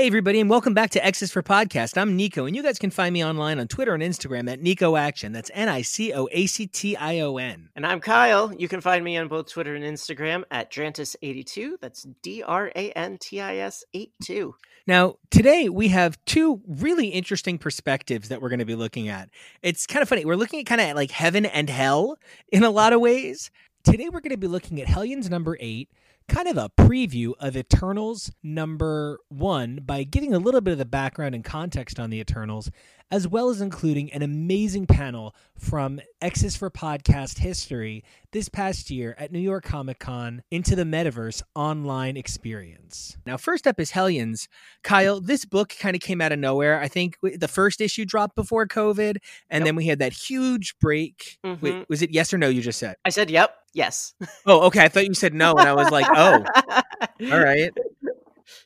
Hey, everybody, and welcome back to X's for Podcast. I'm Nico, and you guys can find me online on Twitter and Instagram at Nico Action. That's N I C O A C T I O N. And I'm Kyle. You can find me on both Twitter and Instagram at Drantis82. That's D R A N T I S 82. Now, today we have two really interesting perspectives that we're going to be looking at. It's kind of funny. We're looking at kind of like heaven and hell in a lot of ways. Today we're going to be looking at Hellions number eight kind of a preview of Eternals number one by giving a little bit of the background and context on the Eternals, as well as including an amazing panel from X's for Podcast history this past year at New York Comic Con Into the Metaverse online experience. Now, first up is Hellions. Kyle, this book kind of came out of nowhere. I think the first issue dropped before COVID, and yep. then we had that huge break. Mm-hmm. Wait, was it yes or no you just said? I said yep. Yes. oh, okay. I thought you said no, and I was like, oh, all right.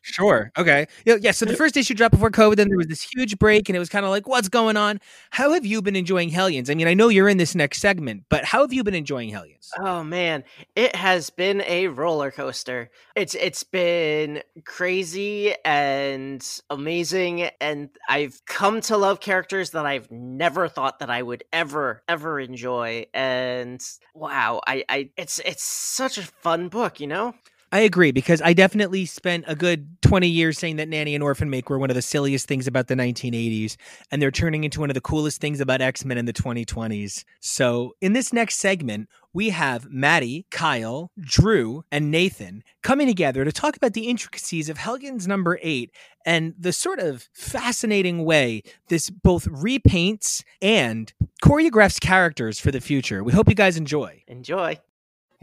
Sure. Okay. Yeah, yeah. So the first issue dropped before COVID. Then there was this huge break, and it was kind of like, what's going on? How have you been enjoying Hellions? I mean, I know you're in this next segment, but how have you been enjoying Hellions? Oh man, it has been a roller coaster. It's it's been crazy and amazing, and I've come to love characters that I've never thought that I would ever ever enjoy. And wow, I I it's it's such a fun book, you know. I agree because I definitely spent a good 20 years saying that Nanny and Orphan Maker were one of the silliest things about the 1980s, and they're turning into one of the coolest things about X Men in the 2020s. So, in this next segment, we have Maddie, Kyle, Drew, and Nathan coming together to talk about the intricacies of Hellions number eight and the sort of fascinating way this both repaints and choreographs characters for the future. We hope you guys enjoy. Enjoy.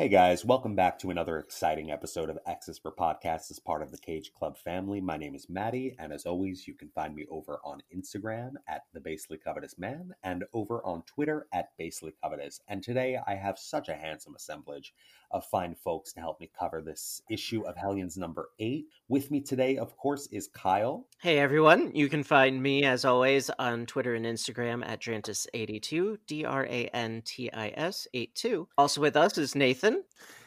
Hey guys, welcome back to another exciting episode of X's for Podcasts as part of the Cage Club family. My name is Maddie, and as always, you can find me over on Instagram at the Basely Covetous Man and over on Twitter at Basely Covetous. And today I have such a handsome assemblage of fine folks to help me cover this issue of Hellions number eight. With me today, of course, is Kyle. Hey everyone, you can find me as always on Twitter and Instagram at Drantis82, D R A N T I S 82. Also with us is Nathan.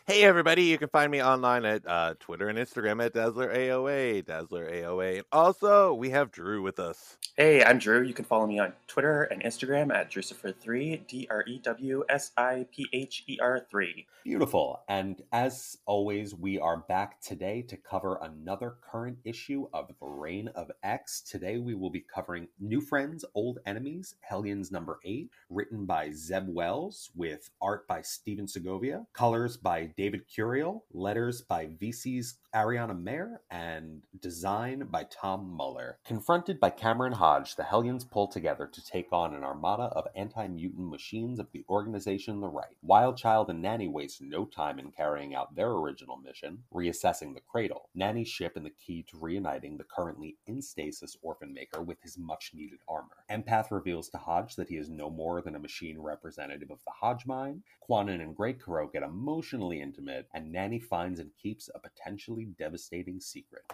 Hey everybody, you can find me online at uh, Twitter and Instagram at Dazzler AOA, Dazzler AOA. And also, we have Drew with us. Hey, I'm Drew. You can follow me on Twitter and Instagram at Drewsipher3, D R E W S I P H E R 3. Beautiful. And as always, we are back today to cover another current issue of The Reign of X. Today we will be covering New Friends, Old Enemies, Hellions number 8, written by Zeb Wells, with art by Stephen Segovia, colors by David Curiel, letters by VC's Ariana Maher, and design by Tom Muller. Confronted by Cameron Hodge, the Hellions pull together to take on an armada of anti mutant machines of the organization The Right. Wildchild and Nanny waste no time in carrying out their original mission, reassessing the cradle, Nanny's ship and the key to reuniting the currently in stasis Orphan Maker with his much needed armor. Empath reveals to Hodge that he is no more than a machine representative of the Hodge mind. Kwannon and Grey Crow get emotionally intimate, and Nanny finds and keeps a potentially devastating secret.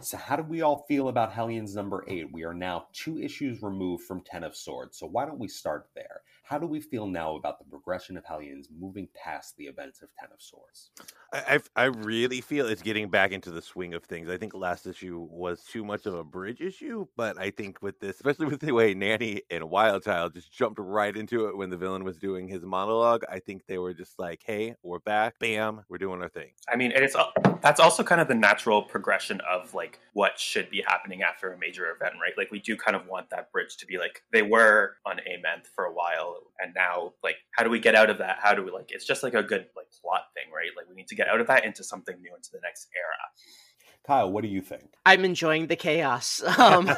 So, how do we all feel about Hellions number eight? We are now two issues removed from Ten of Swords, so why don't we start there? How do we feel now about the progression of Hellions moving past the events of Ten of Swords? I, I, I really feel it's getting back into the swing of things. I think last issue was too much of a bridge issue, but I think with this, especially with the way Nanny and Wildchild just jumped right into it when the villain was doing his monologue, I think they were just like, "Hey, we're back! Bam, we're doing our thing." I mean, it's that's also kind of the natural progression of like what should be happening after a major event, right? Like we do kind of want that bridge to be like they were on Amenth for a while and now like how do we get out of that how do we like it's just like a good like plot thing right like we need to get out of that into something new into the next era Kyle, what do you think? I'm enjoying the chaos. Um,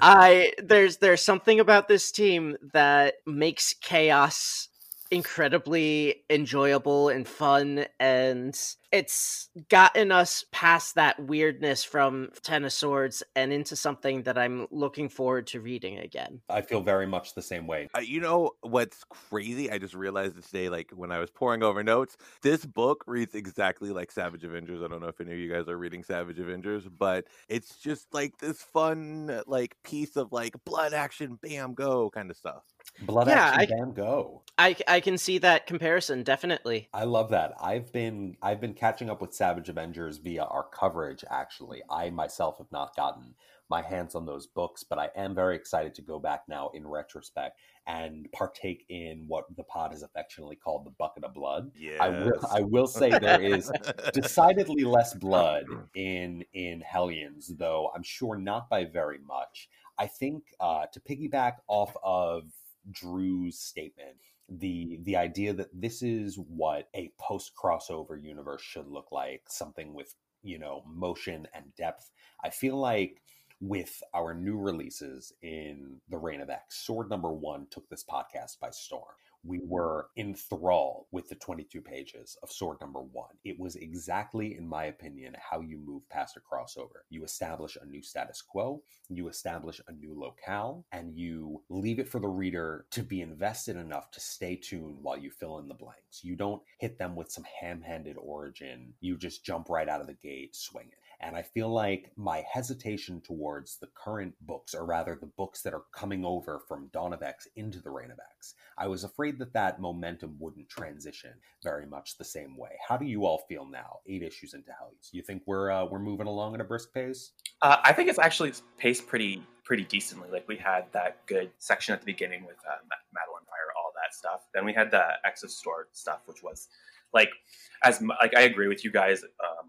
I there's there's something about this team that makes chaos incredibly enjoyable and fun and it's gotten us past that weirdness from ten of swords and into something that i'm looking forward to reading again I feel very much the same way. Uh, you know what's crazy? I just realized this day, like when I was pouring over notes, this book reads exactly like Savage Avengers. I don't know if any of you guys are reading Savage Avengers, but it's just like this fun, like piece of like blood action, bam, go kind of stuff. Blood Yeah, action, I- bam, go. i i can see that comparison definitely I love that. I've been I've been catching up with Savage Avengers via our coverage. Actually, I myself have not gotten my hands on those books, but I am very excited to go back now in retrospect and partake in what the pod has affectionately called the bucket of blood. Yeah. I will I will say there is decidedly less blood in in Hellions, though I'm sure not by very much. I think uh, to piggyback off of Drew's statement, the the idea that this is what a post crossover universe should look like, something with you know motion and depth. I feel like with our new releases in the Reign of X, Sword Number One took this podcast by storm we were enthralled with the 22 pages of sword number one. It was exactly, in my opinion, how you move past a crossover. You establish a new status quo, you establish a new locale, and you leave it for the reader to be invested enough to stay tuned while you fill in the blanks. You don't hit them with some ham handed origin, you just jump right out of the gate swinging. And I feel like my hesitation towards the current books, or rather the books that are coming over from Dawn of X into the Reign of X, I was afraid that that momentum wouldn't transition very much the same way. How do you all feel now, eight issues into Hellions? You think we're uh, we're moving along at a brisk pace? Uh, I think it's actually paced pretty pretty decently. Like we had that good section at the beginning with uh, Madelyne Pryor, all that stuff. Then we had the X of Sword stuff, which was like as like I agree with you guys um,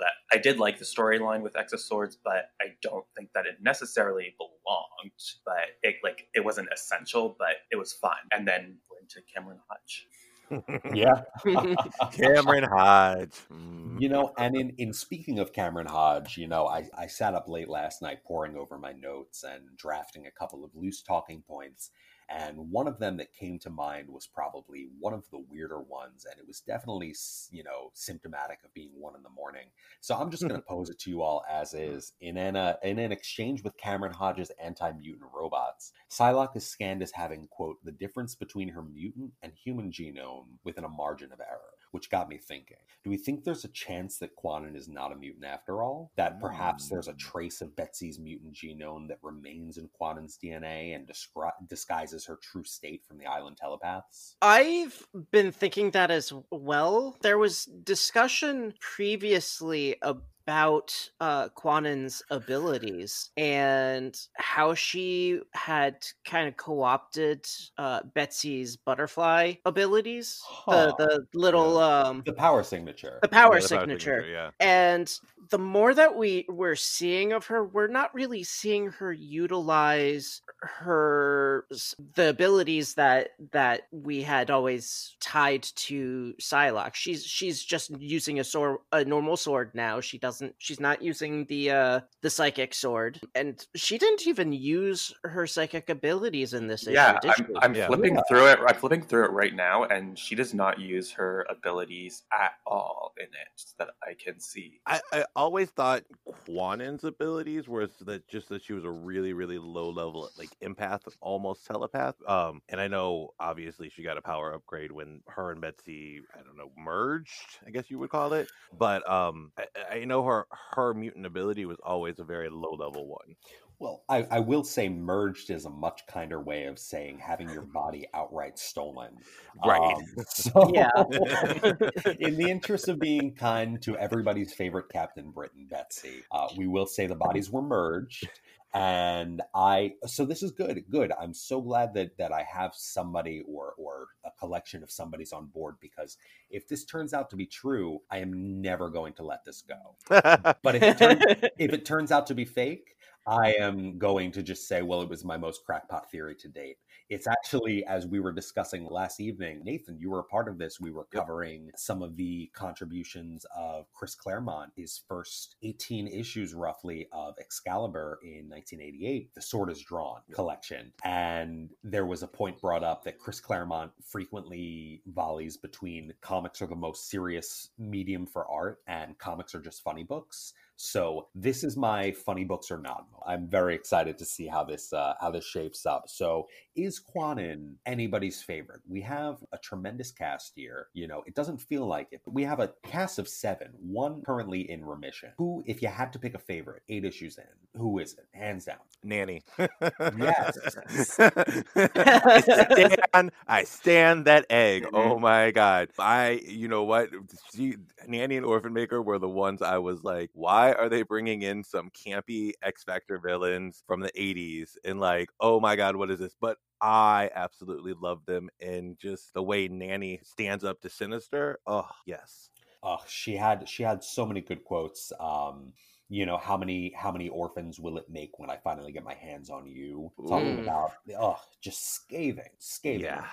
that I did like the storyline with X of Swords, but I don't think that it necessarily belonged. But it like it wasn't essential, but it was fun. And then went to Cameron Hutch. Yeah. Cameron Hodge. Mm. You know, and in, in speaking of Cameron Hodge, you know, I, I sat up late last night poring over my notes and drafting a couple of loose talking points. And one of them that came to mind was probably one of the weirder ones. And it was definitely, you know, symptomatic of being one in the morning. So I'm just going to pose it to you all as is. In an, uh, in an exchange with Cameron Hodge's anti mutant robots, Psylocke is scanned as having, quote, the difference between her mutant and human genome within a margin of error which got me thinking. Do we think there's a chance that Kwannon is not a mutant after all? That perhaps mm. there's a trace of Betsy's mutant genome that remains in Kwannon's DNA and descri- disguises her true state from the island telepaths? I've been thinking that as well. There was discussion previously about uh Kwannon's abilities and how she had kind of co-opted uh Betsy's butterfly abilities. Huh. The the little um The power signature. the power Yeah, the signature. Yeah. And the more that we we're seeing of her, we're not really seeing her utilize her the abilities that that we had always tied to Psylocke. She's she's just using a sword, a normal sword now. She doesn't. She's not using the uh the psychic sword, and she didn't even use her psychic abilities in this Yeah, issue. I'm. I'm Yeah. flipping Yeah. through it. I'm flipping through it right now, and she does not use her abilities at all in it that I can see. I, I always thought Kwannon's abilities was that just that she was a really, really low level like empath, almost telepath. Um, and I know obviously she got a power upgrade when her and Betsy, I don't know, merged. I guess you would call it. But um, I, I know her her mutant ability was always a very low level one. Well, I, I will say merged is a much kinder way of saying having your body outright stolen. Right. Um, so, Yeah. in the interest of being kind to everybody's favorite Captain Britain, Betsy, uh, we will say the bodies were merged. And I, so this is good. Good. I'm so glad that that I have somebody or or a collection of somebody's on board because if this turns out to be true, I am never going to let this go. But if it turns if it turns out to be fake, I am going to just say, well, it was my most crackpot theory to date. It's actually, as we were discussing last evening, Nathan, you were a part of this. We were covering some of the contributions of Chris Claremont, his first 18 issues roughly of Excalibur in 1988, the Sword is Drawn collection. And there was a point brought up that Chris Claremont frequently volleys between comics are the most serious medium for art and comics are just funny books. So this is my funny books or not. I'm very excited to see how this uh, how this shapes up. So is Kwannon anybody's favorite? We have a tremendous cast here. You know, it doesn't feel like it, but we have a cast of seven, one currently in remission. Who, if you had to pick a favorite, eight issues in, who is it? Hands down. Nanny. Yes. I stand, I stand that egg. Oh my god. I you know what? She, Nanny and Orphan Maker were the ones I was like, why are they bringing in some campy X Factor villains from the 80s and like, oh my god, what is this? But I absolutely love them and just the way Nanny stands up to Sinister. Oh, yes. Oh, she had she had so many good quotes. Um, you know how many how many orphans will it make when I finally get my hands on you? Talking Mm. about oh, just scathing, scathing. Yeah.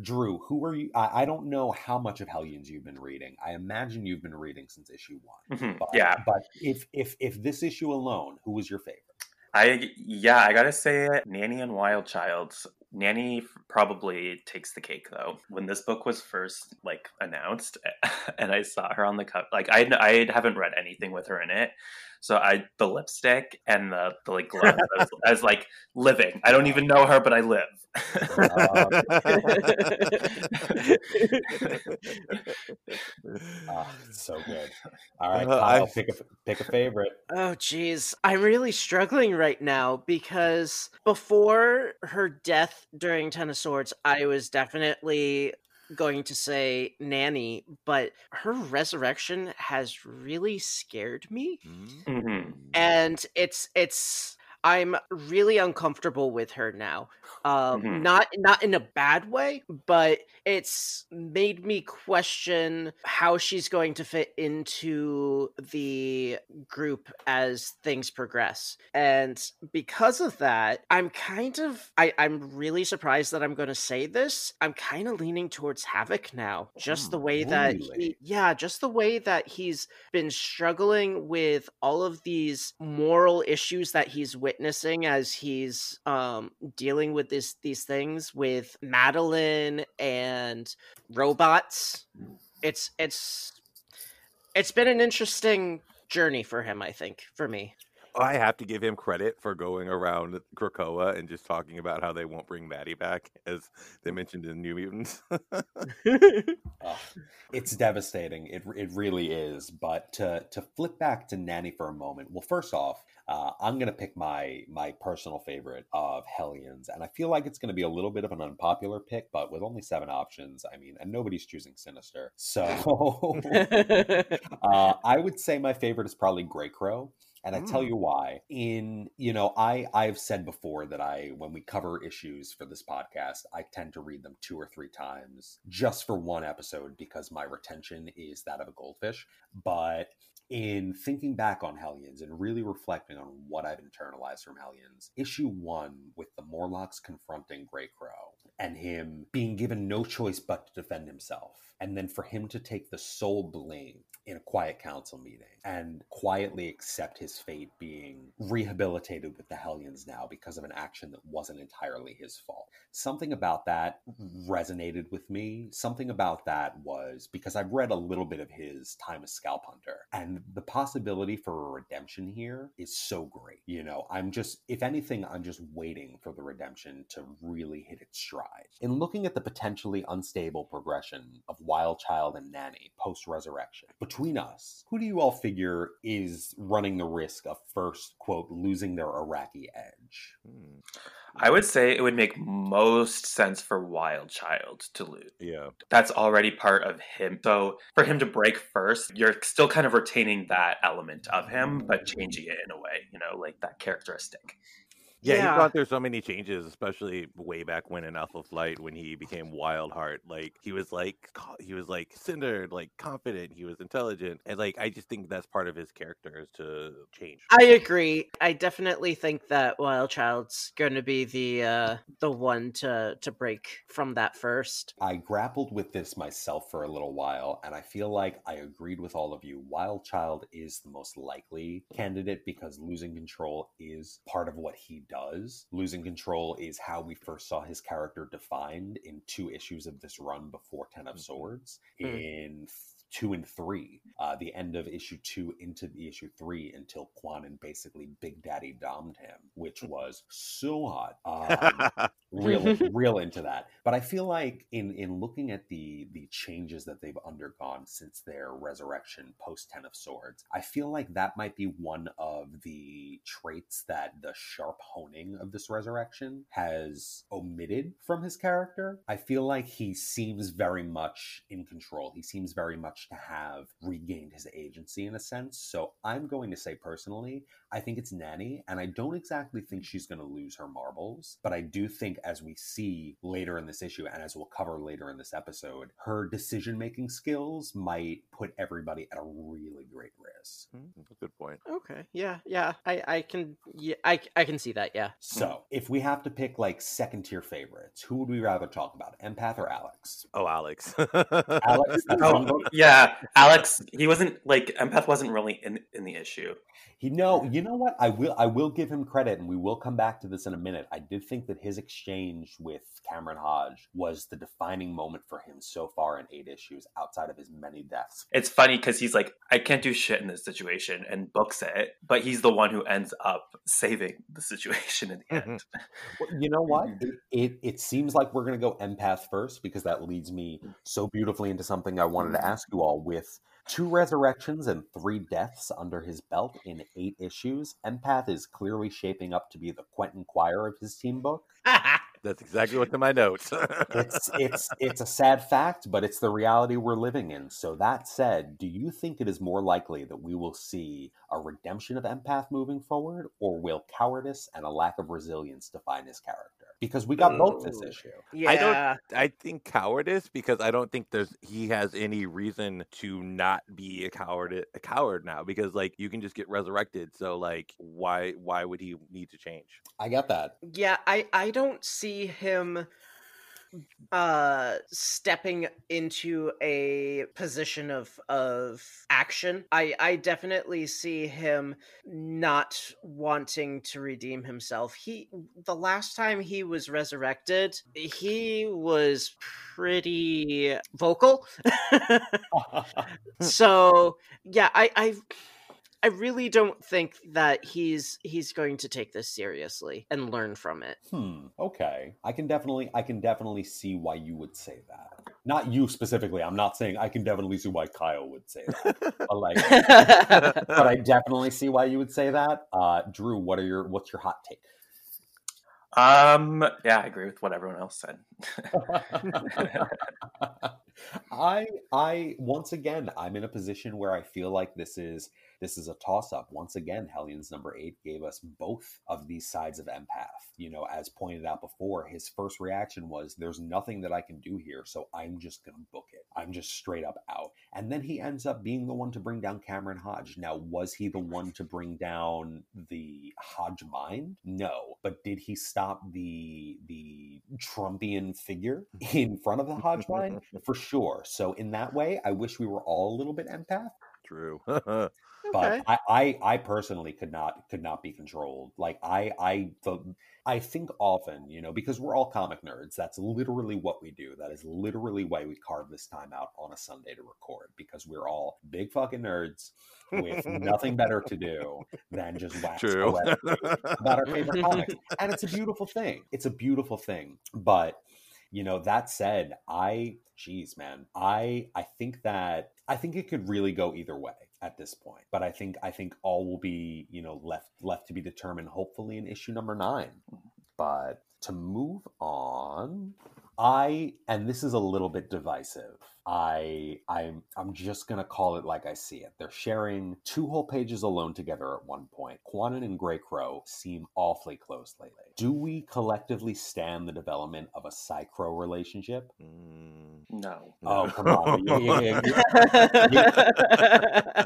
Drew, who are you? I, I don't know how much of Hellions you've been reading. I imagine you've been reading since issue one. Mhm. But, Yeah, but if if if this issue alone, who was your favorite? I yeah, I gotta say it. Nanny and Wild Child. Nanny probably takes the cake though. When this book was first like announced, and I saw her on the cover, like I I haven't read anything with her in it, so I the lipstick and the the like gloves as, as like living. I don't even know her, but I live. Ah, it's so good. All right, Uh, Kyle, I- pick a pick a favorite. Oh, geez. I'm really struggling right now because before her death during Ten of Swords, I was definitely going to say Nanny, but her resurrection has really scared me. Mhm. And it's, it's, I'm really uncomfortable with her now. Um, Mhm. Not not in a bad way, but it's made me question how she's going to fit into the group as things progress. And because of that, I'm kind of I, I'm really surprised that I'm going to say this. I'm kind of leaning towards Havoc now. Just the Mm, way that really? he, yeah, just the way that he's been struggling with all of these moral issues that he's witnessing as he's um dealing with this these things with Madeline and robots. It's it's it's been an interesting journey for him, I think, for me. I have to give him credit for going around Krakoa and just talking about how they won't bring Maddie back, as they mentioned in New Mutants. Ugh, it's devastating. It it really is. But to to flip back to Nanny for a moment. Well, first off, uh, I'm gonna pick my my personal favorite of Hellions, and I feel like it's gonna be a little bit of an unpopular pick, but with only seven options, I mean, and nobody's choosing Sinister, so uh, I would say my favorite is probably Grey Crow. And I tell Mm. you why. In you know, I I've said before that I when we cover issues for this podcast, I tend to read them two or three times just for one episode because my retention is that of a goldfish. But in thinking back on Hellions and really reflecting on what I've internalized from Hellions, issue one with the Morlocks confronting Grey Crow and him being given no choice but to defend himself, and then for him to take the sole blame in a quiet council meeting and quietly accept his fate being rehabilitated with the Hellions now because of an action that wasn't entirely his fault. Something about that resonated with me. Something about that was because I've read a little bit of his time as Scalp Hunter, and the possibility for a redemption here is so great. You know, I'm just, if anything, I'm just waiting for the redemption to really hit its stride. In looking at the potentially unstable progression of Wild Child and Nanny post resurrection, between us, who do you all figure is running the risk of first, quote, losing their Iraqi edge? Hmm, I would say it would make most sense for Wild Child to lose. yeah. That's already part of him. So for him to break first, you're still kind of retaining that element of him, but changing it in a way, you know, like that characteristic. Yeah, Yeah. he's gone through so many changes, especially way back when in Alpha Flight when he became Wildheart. Like he was like he was like centered, like confident, he was intelligent. And like I just think that's part of his character is to change. I agree. I definitely think that Wild Child's going to be the uh, the one to to break from that first. I grappled with this myself for a little while, and I feel like I agreed with all of you. Wild Child is the most likely candidate because losing control is part of what he does. Losing control is how we first saw his character defined in two issues of this run before Ten of Swords. Mm. In two and three, uh, the end of issue two into the issue three until Kwannon basically Big Daddy domed him, which was so hot. Um, real real into that. But i feel like in in looking at the the changes that they've undergone since their resurrection post ten of swords i feel like that might be one of the traits that the sharp honing of this resurrection has omitted from his character. I feel like he seems very much in control. He seems very much to have regained his agency in a sense so i'm going to say personally I think it's Nanny, and I don't exactly think she's going to lose her marbles, but I do think as we see later in this issue, and as we'll cover later in this episode, her decision making skills might put everybody at a really great risk. Mm, That's a good point. Okay. Yeah. Yeah. I I can yeah I I can see that. Yeah. So, if we have to pick like second tier favorites, who would we rather talk about, Empath or Alex? Oh, Alex. Alex, that's Oh, one vote. yeah, Alex. He wasn't like empath. Wasn't really in in the issue. He no, you know what? I will I will give him credit, and we will come back to this in a minute. I did think that his exchange with Cameron Hodge was the defining moment for him so far in eight issues, outside of his many deaths. It's funny because he's like, I can't do shit in this situation, and books it. But he's the one who ends up saving the situation in the mm-hmm. end. Well, you know what? It, it it seems like we're gonna go empath first because that leads me mm. so beautifully into something I wanted to mm-hmm. ask you all with two resurrections and three deaths under his belt in eight issues. Empath is clearly shaping up to be the Quentin Quire of his team book. That's exactly what's in my notes. It's it's it's a sad fact, but it's the reality we're living in. So that said, do you think it is more likely that we will see a redemption of Empath moving forward, or will cowardice and a lack of resilience define his character? Because we got both this issue. yeah. I don't- I think cowardice because I don't think there's he has any reason to not be a coward a coward now because like you can just get resurrected. So like why why would he need to change? I get that. Yeah, I I don't see him uh stepping into a position of of action. I I definitely see him not wanting to redeem himself. He the last time he was resurrected, he was pretty vocal. so, yeah, I I I really don't think that he's he's going to take this seriously and learn from it. Hmm. Okay. I can definitely I can definitely see why you would say that. Not you specifically. I'm not saying I can definitely see why Kyle would say that. But like but I definitely see why you would say that. Uh Drew, what are your what's your hot take? Um, yeah, I agree with what everyone else said. I I once again I'm in a position where I feel like this is this is a toss up. Once again, Hellions number eight gave us both of these sides of empath. You know, as pointed out before, his first reaction was there's nothing that I can do here, so I'm just gonna book it. I'm just straight up out. And then he ends up being the one to bring down Cameron Hodge. Now, was he the one to bring down the Hodge mind? No. But did he stop the the Trumpian figure in front of the Hodge mind? For sure. So in that way, I wish we were all a little bit empath. True. Okay. But I, I, I personally could not could not be controlled. Like I, I the I think often, you know, because we're all comic nerds. That's literally what we do. That is literally why we carve this time out on a Sunday to record because we're all big fucking nerds with nothing better to do than just wax about our favorite comics. And it's a beautiful thing. It's a beautiful thing. But you know, that said, I geez, man, I I think that I think it could really go either way at this point. But I think I think all will be, you know, left left to be determined hopefully in issue number nine. Mm-hmm. But to move on, I and this is a little bit divisive. I I'm I'm just gonna call it like I see it. They're sharing two whole pages alone together at one point. Kwannon and Grey Crow seem awfully close lately. Do we collectively stand the development of a Psy-Crow relationship? Mm, No. Oh come on! Yeah, yeah, yeah,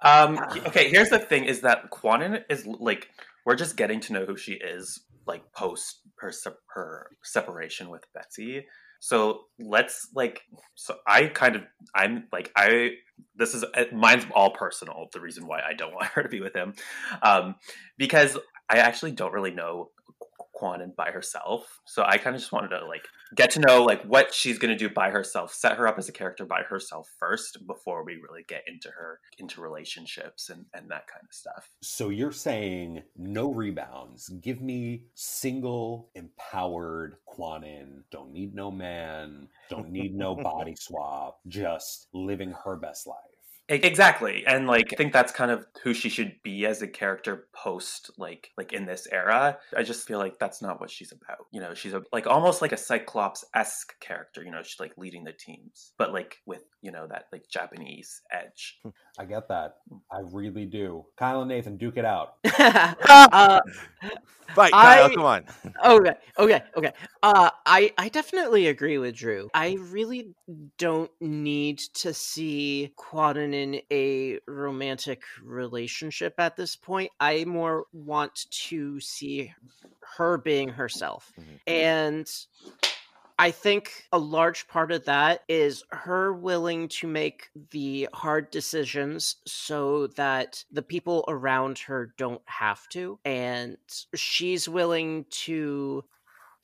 Um. Okay. Here's the thing: is that Kwannon is like we're just getting to know who she is, like post her her separation with Betsy. So let's like. So I kind of I'm like I. This is uh, mine's all personal. The reason why I don't want her to be with him, um, because I actually don't really know Kwannon by herself. So I kind of just wanted to like get to know like what she's going to do by herself, set her up as a character by herself first before we really get into her into relationships and and that kind of stuff. So you're saying no rebounds. Give me single, empowered Kwannon. Don't need no man. Don't need no body swap. Just living her best life. Exactly. And like I think that's kind of who she should be as a character post like like in this era. I just feel like that's not what she's about. You know, she's a like almost like a Cyclops-esque character, you know, she's like leading the teams, but like with, you know, that like Japanese edge. I get that. I really do. Kyle and Nathan, duke it out. uh, Fight, Kyle! I- Come on. okay, okay, okay. Uh, I I definitely agree with Drew. I really don't need to see Kwannon in a romantic relationship at this point. I more want to see her being herself, Mhm. and. I think a large part of that is her willing to make the hard decisions so that the people around her don't have to. And she's willing to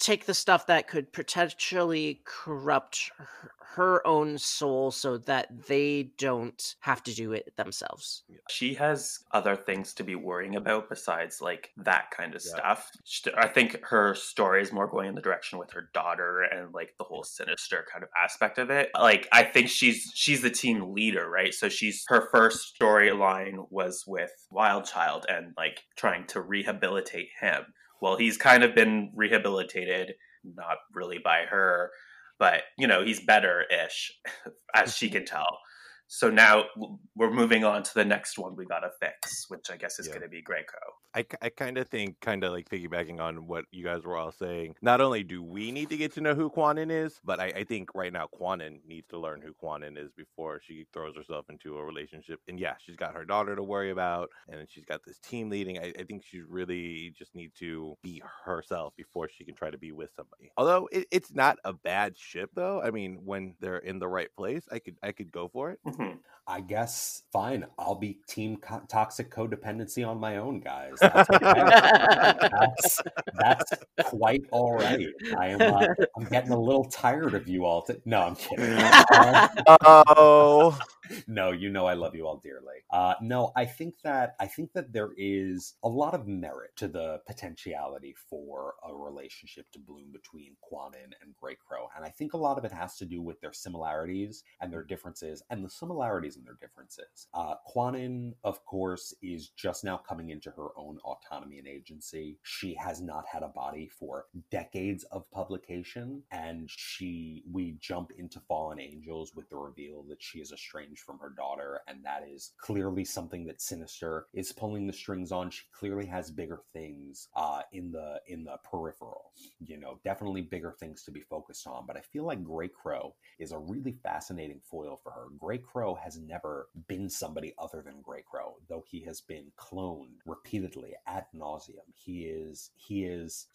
take the stuff that could potentially corrupt her, her own soul so that they don't have to do it themselves. She has other things to be worrying about besides like that kind of Yeah. stuff. Sh- I think her story is more going in the direction with her daughter and like the whole sinister kind of aspect of it. Like I think she's she's the team leader, right? So she's her first storyline was with Wild Child and like trying to rehabilitate him. Well, he's kind of been rehabilitated, not really by her, but you know, he's better-ish as she can tell. So now we're moving on to the next one we gotta fix, which I guess is Yeah. going to be Grey Crow. I, I kind of think, kind of like piggybacking on what you guys were all saying, not only do we need to get to know who Kwannon is, but I, I think right now Kwannon needs to learn who Kwannon is before she throws herself into a relationship. And yeah, she's got her daughter to worry about, and she's got this team leading. I, I think she really just needs to be herself before she can try to be with somebody. Although it, it's not a bad ship, though. I mean, when they're in the right place, I could I could go for it. Mm-hmm. Mhm. I guess fine. I'll be team co- toxic codependency on my own, guys. That's, okay. that's, that's quite all right. I am. Uh, I'm getting a little tired of you all. To- no, I'm kidding. Uh, Oh, no, you know I love you all dearly. Uh, no, I think that I think that there is a lot of merit to the potentiality for a relationship to bloom between Kwannon and Grey Crow, and I think a lot of it has to do with their similarities and their differences, and the similarities and their differences. Uh, Kwannon, of course, is just now coming into her own autonomy and agency. She has not had a body for decades of publication, and she we jump into Fallen Angels with the reveal that she is estranged from her daughter, and that is clearly something that Sinister is pulling the strings on. She clearly has bigger things uh, in the in the peripheral, you know, definitely bigger things to be focused on. But I feel like Grey Crow is a really fascinating foil for her. Grey Crow has never been somebody other than Grey Crow, though he has been cloned repeatedly ad nauseum. He is he is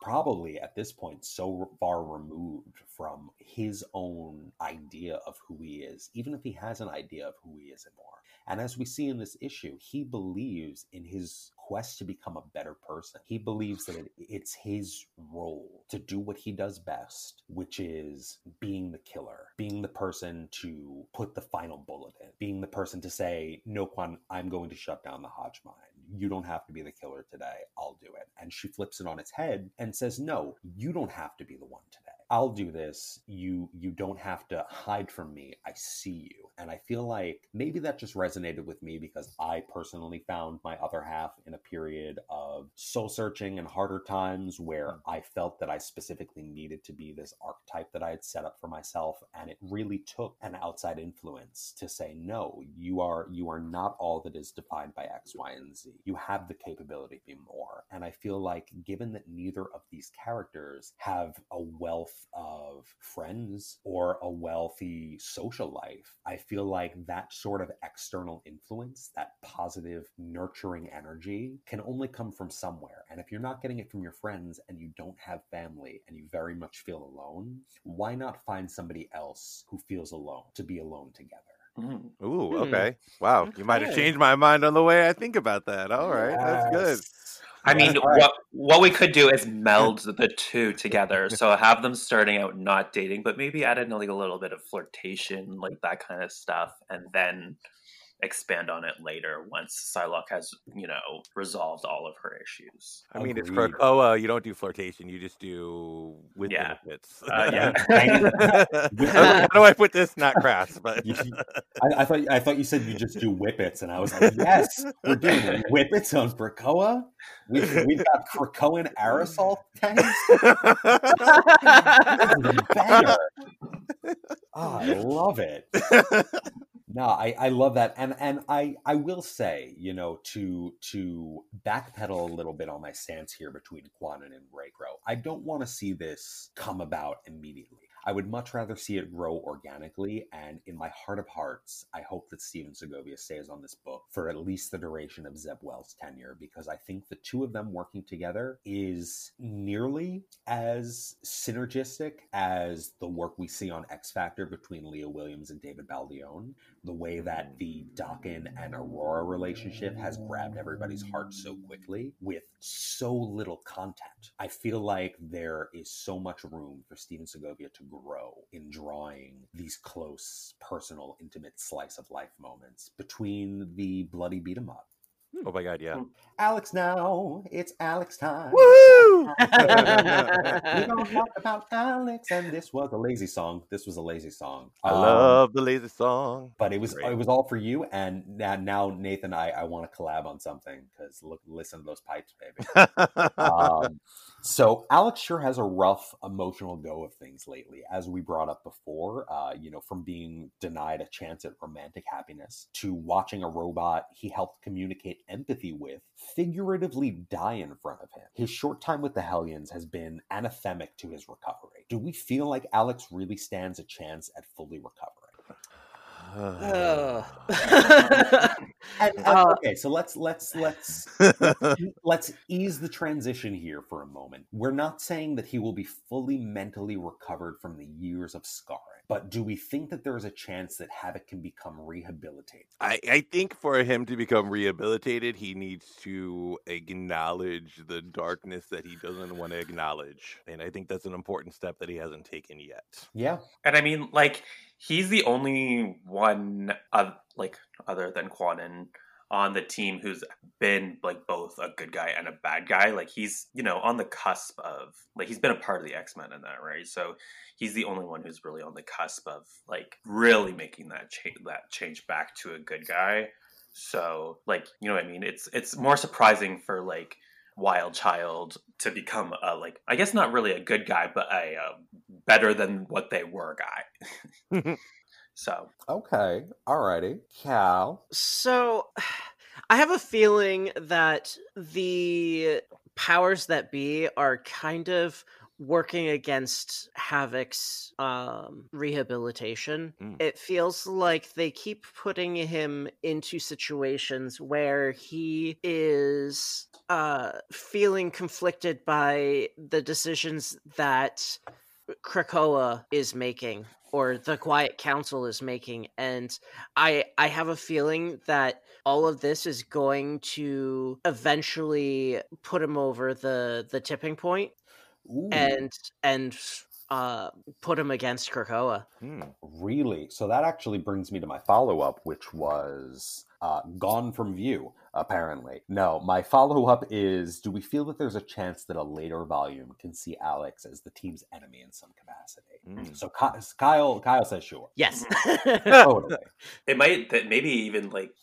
probably at this point so far removed from his own idea of who he is, even if he has an idea of who he is anymore. And as we see in this issue, he believes in his quest to become a better person. He believes that it, it's his role to do what he does best, which is being the killer, being the person to put the final bullet in, being the person to say, No, Quan, I'm going to shut down the Hodge mind. You don't have to be the killer today. I'll do it. And she flips it on its head and says, No, you don't have to be the one today. I'll do this. You you don't have to hide from me. I see you. And I feel like maybe that just resonated with me because I personally found my other half in a period of soul searching and harder times where hmm. I felt that I specifically needed to be this archetype that I had set up for myself. And it really took an outside influence to say, no, you are you are not all that is defined by X, Y, and Z. You have the capability to be more. And I feel like given that neither of these characters have a wealth of friends or a wealthy social life, I feel like that sort of external influence, that positive, nurturing energy, can only come from somewhere. And if you're not getting it from your friends and you don't have family and you very much feel alone, why not find somebody else who feels alone to be alone together? Mm. Ooh, Hmm. okay. Wow. You might have changed my mind on the way I think about that. All right. That's good. I mean, what what we could do is meld the two together. So have them starting out not dating, but maybe add in like a little bit of flirtation, like that kind of stuff, and then expand on it later once Psylocke has, you know, resolved all of her issues. I mean, it's Agreed. Krakoa. You don't do flirtation. You just do with Yeah. benefits. Uh, yeah. How do I put this? Not crass, but You- I, I thought I thought you said you just do whippets, and I was like, yes, we're doing whippets on Krakoa. We've, we've got Krakoan aerosol tanks. This is a banger. Oh, I love it. No, I, I love that, and and I I will say, you know, to to backpedal a little bit on my stance here between Kwannon and Grey Crow, I don't want to see this come about immediately. I would much rather see it grow organically, and in my heart of hearts, I hope that Stephen Segovia stays on this book for at least the duration of Zeb Wells' tenure, because I think the two of them working together is nearly as synergistic as the work we see on X Factor between Leah Williams and David Baldeón the way that the Daken and Aurora relationship has grabbed everybody's heart so quickly with so little content. I feel like there is so much room for Stephen Segovia to grow in drawing these close, personal, intimate slice of life moments between the bloody beat 'em up. oh my god, yeah. Alex now, it's Alex time. Woo! We're gonna talk about Alex, and this was a lazy song. This was a lazy song. I Um, love the lazy song. but it was Great. it was all for you and now, now nathan i i want to collab on something because look listen to those pipes baby um, so alex sure has a rough emotional go of things lately as we brought up before uh, you know from being denied a chance at romantic happiness to watching a robot he helped communicate empathy with figuratively die in front of him. His short time with the hellions has been anathemic to his recovery. Do we feel like alex really stands a chance at fully recovering Ugh. And, and- Uh, okay, so let's let's let's let's ease the transition here for a moment. We're not saying that he will be fully mentally recovered from the years of scarring, but do we think that there is a chance that Havoc can become rehabilitated? I, I think for him to become rehabilitated, he needs to acknowledge the darkness that he doesn't want to acknowledge. And I think that's an important step that he hasn't taken yet. Yeah, And I mean, like, he's the only one, of, like, other than Kwannon on the team who's been, like, both a good guy and a bad guy. Like, he's, you know, on the cusp of, like, he's been a part of the X Men in that, right? So he's the only one who's really on the cusp of, like, really making that, cha- that change back to a good guy. So, like, you know what I mean? It's it's more surprising for like Wild Child to become a like I guess not really a good guy, but a uh, better than what they were guy. so okay, alrighty, Cal. So, I have a feeling that the powers that be are kind of working against Havoc's um, rehabilitation. Mm. It feels like they keep putting him into situations where he is uh, feeling conflicted by the decisions that Krakoa is making or the Quiet Council is making, and I I have a feeling that all of this is going to eventually put him over the the tipping point and and uh put him against Krakoa. Hmm. really? So that actually brings me to my follow up, which was uh, gone from view. Apparently. No, my follow up is do we feel that there's a chance that a later volume can see Alex as the team's enemy in some capacity? Mm. So Kyle Kyle says sure. yes. Totally. It might that maybe even like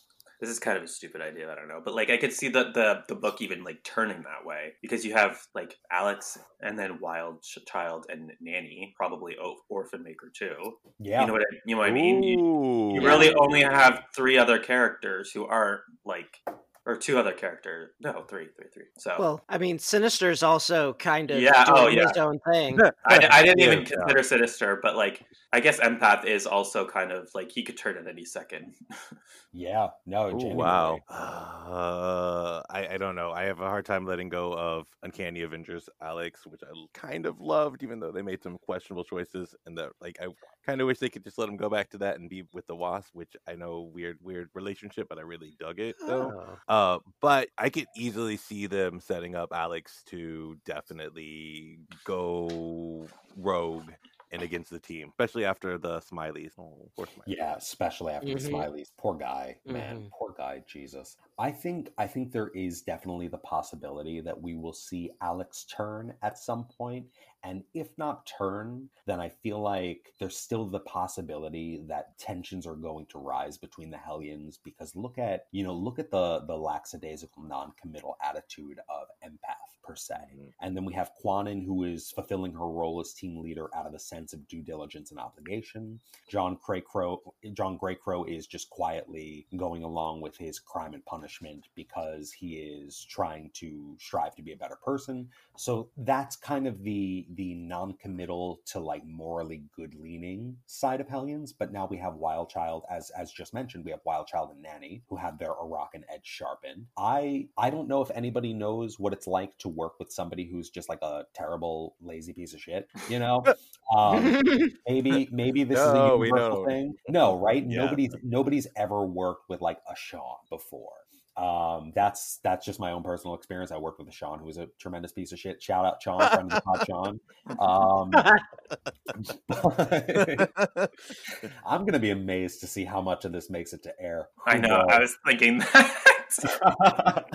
this is kind of a stupid idea. I don't know, but like I could see the the the book even like turning that way because you have like Alex and then Wild Ch- Child and Nanny, probably Orphan Maker too. Yeah. You know what I, you know what I mean? You, you really only have three other characters who aren't like or two other characters. No, three, three, three. So well, I mean, Sinister's also kind of Yeah, doing oh, his yeah. own thing. I, I didn't even Yeah. consider Sinister, but like I guess Empath is also kind of like he could turn at any second. Yeah. No, Ooh, wow. Uh, I, I don't know. I have a hard time letting go of Uncanny Avengers Alex, which I kind of loved, even though they made some questionable choices. And that, like, I kind of wish they could just let him go back to that and be with the Wasp, which I know weird, weird relationship, but I really dug it though. Oh. Uh, but I could easily see them setting up Alex to definitely go rogue and against the team, especially after the Smileys. Oh, poor Smiley. Yeah, especially after Mhm. the Smileys. Poor guy, man. Mhm. Poor guy, Jesus. I think I think there is definitely the possibility that we will see Alex turn at some point, and if not turn, then I feel like there's still the possibility that tensions are going to rise between the Hellions because look at you know look at the the lackadaisical non-committal attitude of Empath per se. Mhm. And then we have Kwannon, who is fulfilling her role as team leader out of a sense of due diligence and obligation. John Greycrow, John Greycrow is just quietly going along with his crime and punishment because he is trying to strive to be a better person. So that's kind of the the non-committal to like morally good leaning side of Hellions. But now we have Wild Child, as as just mentioned, we have Wild Child and Nanny who have their Krakoan edge sharpened. I I don't know if anybody knows what it's like to work with somebody who's just like a terrible lazy piece of shit. You know, um, maybe maybe this is a universal thing. No, right? Yeah. Nobody's nobody's ever worked with like a Sean before. Um, that's that's just my own personal experience. I worked with Sean who was a tremendous piece of shit. Shout out Sean, friend of the pod, Sean. Um, I'm gonna be amazed to see how much of this makes it to air. I know. I was thinking that.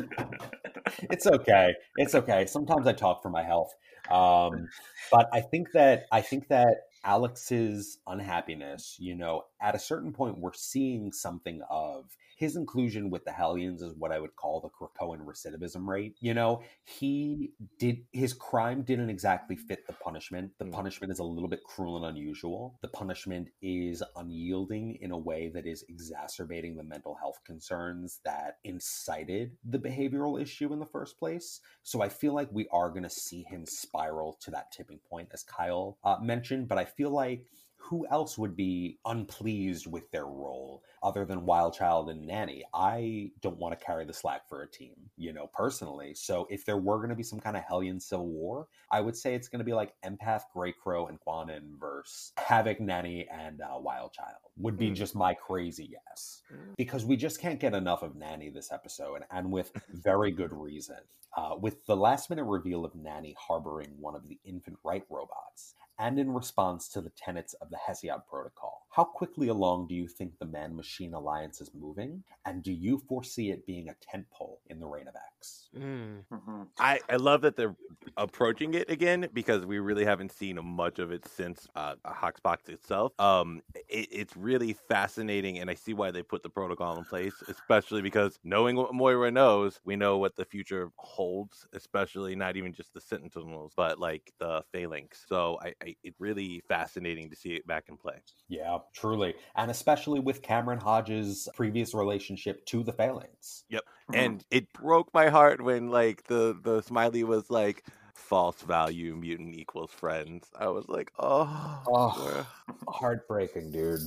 it's okay. It's okay. Sometimes I talk for my health. Um, but I think that I think that Alex's unhappiness, you know, at a certain point, we're seeing something of his inclusion with the Hellions is what I would call the Krakoan recidivism rate. You know, he did his crime didn't exactly fit the punishment. The Mm. punishment is a little bit cruel and unusual. The punishment is unyielding in a way that is exacerbating the mental health concerns that incited the behavioral issue in the first place. So I feel like we are going to see him spiral to that tipping point, as Kyle uh, mentioned. But I feel like who else would be unpleased with their role other than Wild Child and Nanny? I don't want to carry the slack for a team, you know, personally. So if there were going to be some kind of Hellion Civil War, I would say it's going to be like Empath, Grey Crow, and Kwannon versus Havoc, Nanny, and uh, Wild Child. Would be Mm. just my crazy guess Mm. because we just can't get enough of Nanny this episode, and with very good reason. Uh, with the last minute reveal of Nanny harboring one of the infant right robots, and in response to the tenets of the Hesiod Protocol, how quickly along do you think the man machine alliance is moving? And do you foresee it being a tentpole in the Reign of X? Mm. Mhm. I, I love that they're approaching it again because we really haven't seen much of it since uh, HoXPoX itself. Um, it, it's really fascinating, and I see why they put the protocol in place, especially because knowing what Moira knows, we know what the future holds, especially not even just the Sentinels, but like the Phalanx. So I, I it's really fascinating to see it back in play. Yeah, truly. And especially with Cameron Hodge's previous relationship to the Phalanx. Mhm. and it broke my heart when like the the smiley was like false value mutant equals friends i was like oh, Oh. Heartbreaking, dude.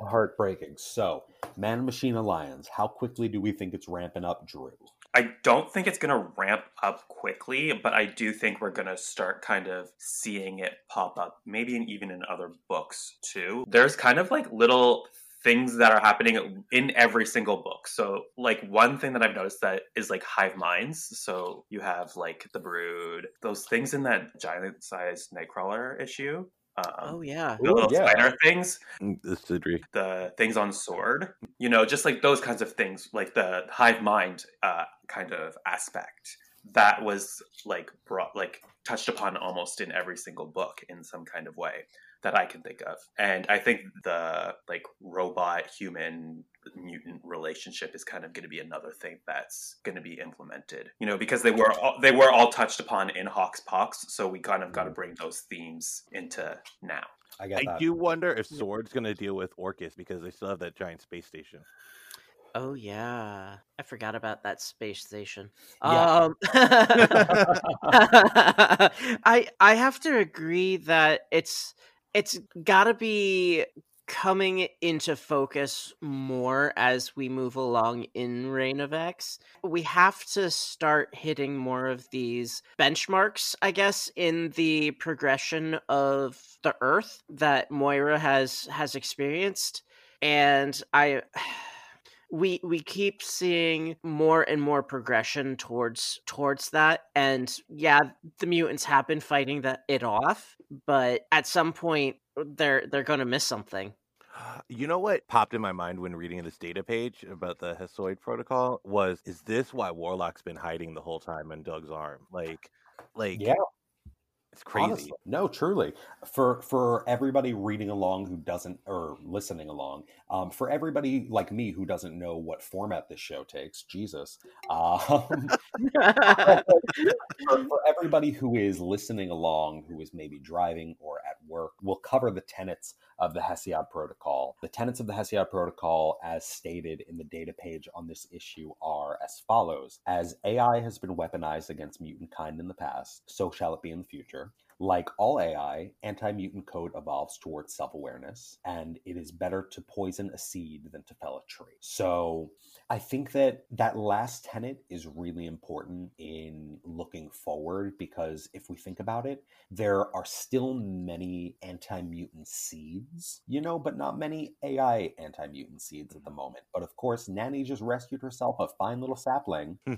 Heartbreaking. So, Man Machine Alliance, how quickly do we think it's ramping up, Drew? I don't think it's going to ramp up quickly, but I do think we're going to start kind of seeing it pop up, maybe in, even in other books too. There's kind of like little things that are happening in every single book. So, like one thing that I've noticed that is like hive minds. So you have like the brood, those things in that giant-sized Nightcrawler issue. Um, oh yeah. the Ooh, little yeah. spider things, Mm, The Sidri. the things on sword, you know, just like those kinds of things, like the hive mind uh, kind of aspect. That was like brought, like touched upon almost in every single book in some kind of way that I can think of. And I think the like robot human mutant relationship is kind of going to be another thing that's going to be implemented. You know, because they were all, they were all touched upon in HoXPoX, so we kind of got to bring those themes into now. I get I do wonder if Sword's going to deal with Orchis because they still have that giant space station. Oh yeah. I forgot about that space station. Yeah. Um I I have to agree that it's it's got to be coming into focus more as we move along in Reign of X. We have to start hitting more of these benchmarks, I guess, in the progression of the Earth that Moira has has experienced. And I we we keep seeing more and more progression towards towards that and yeah the mutants have been fighting that it off but at some point they're they're going to miss something You know what popped in my mind when reading this data page about the Hesiod protocol was is this why Warlock's been hiding the whole time in Doug's arm? Like like Yeah. It's crazy. Honestly. No, truly. For for everybody reading along who doesn't or listening along, um, for everybody like me who doesn't know what format this show takes, Jesus. Um, for, for everybody who is listening along, who is maybe driving or at work, we'll cover the tenets of the Hesiod Protocol. The tenets of the Hesiod Protocol, as stated in the data page on this issue, are as follows As AI has been weaponized against mutant kind in the past, so shall it be in the future. Like all AI, anti mutant code evolves towards self awareness, and it is better to poison a seed than to fell a tree. So, I think that that last tenet is really important in looking forward because if we think about it, there are still many anti mutant seeds, you know, but not many AI anti mutant seeds at the moment. But of course, Nanny just rescued herself a fine little sapling.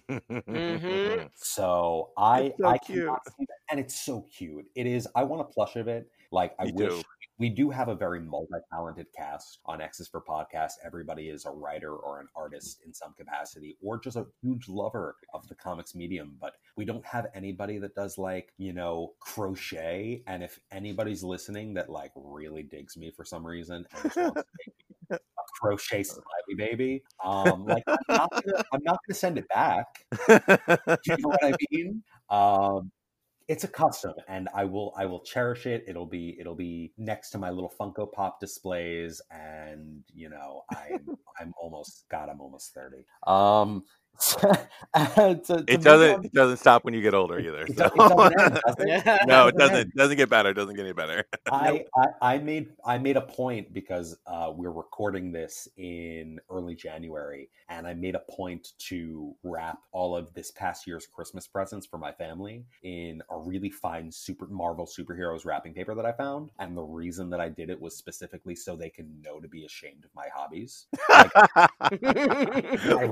Mhm. So I, so I cute. cannot see that. And it's so cute. It is, I want a plush of it. Like, I wish we do have a very multi-talented cast on X's for Podcast. Everybody is a writer or an artist in some capacity, or just a huge lover of the comics medium. But we don't have anybody that does like you know crochet. And if anybody's listening that like really digs me for some reason and just wants to make me a crochet smiley baby, um, like I'm not gonna, I'm not gonna send it back. Do you know what I mean? Um, it's a custom, and I will I will cherish it. It'll be it'll be next to my little Funko Pop displays, and you know I'm I'm almost God I'm almost thirty. Um, to- to it doesn't it doesn't stop when you get older either. So- it doesn't end, it? no, it doesn't. It doesn't get better. It doesn't get any better. I, I I made I made a point because uh, we're recording this in early January, and I made a point to wrap all of this past year's Christmas presents for my family in a really fine super Marvel superheroes wrapping paper that I found. And the reason that I did it was specifically so they can know to be ashamed of my hobbies. I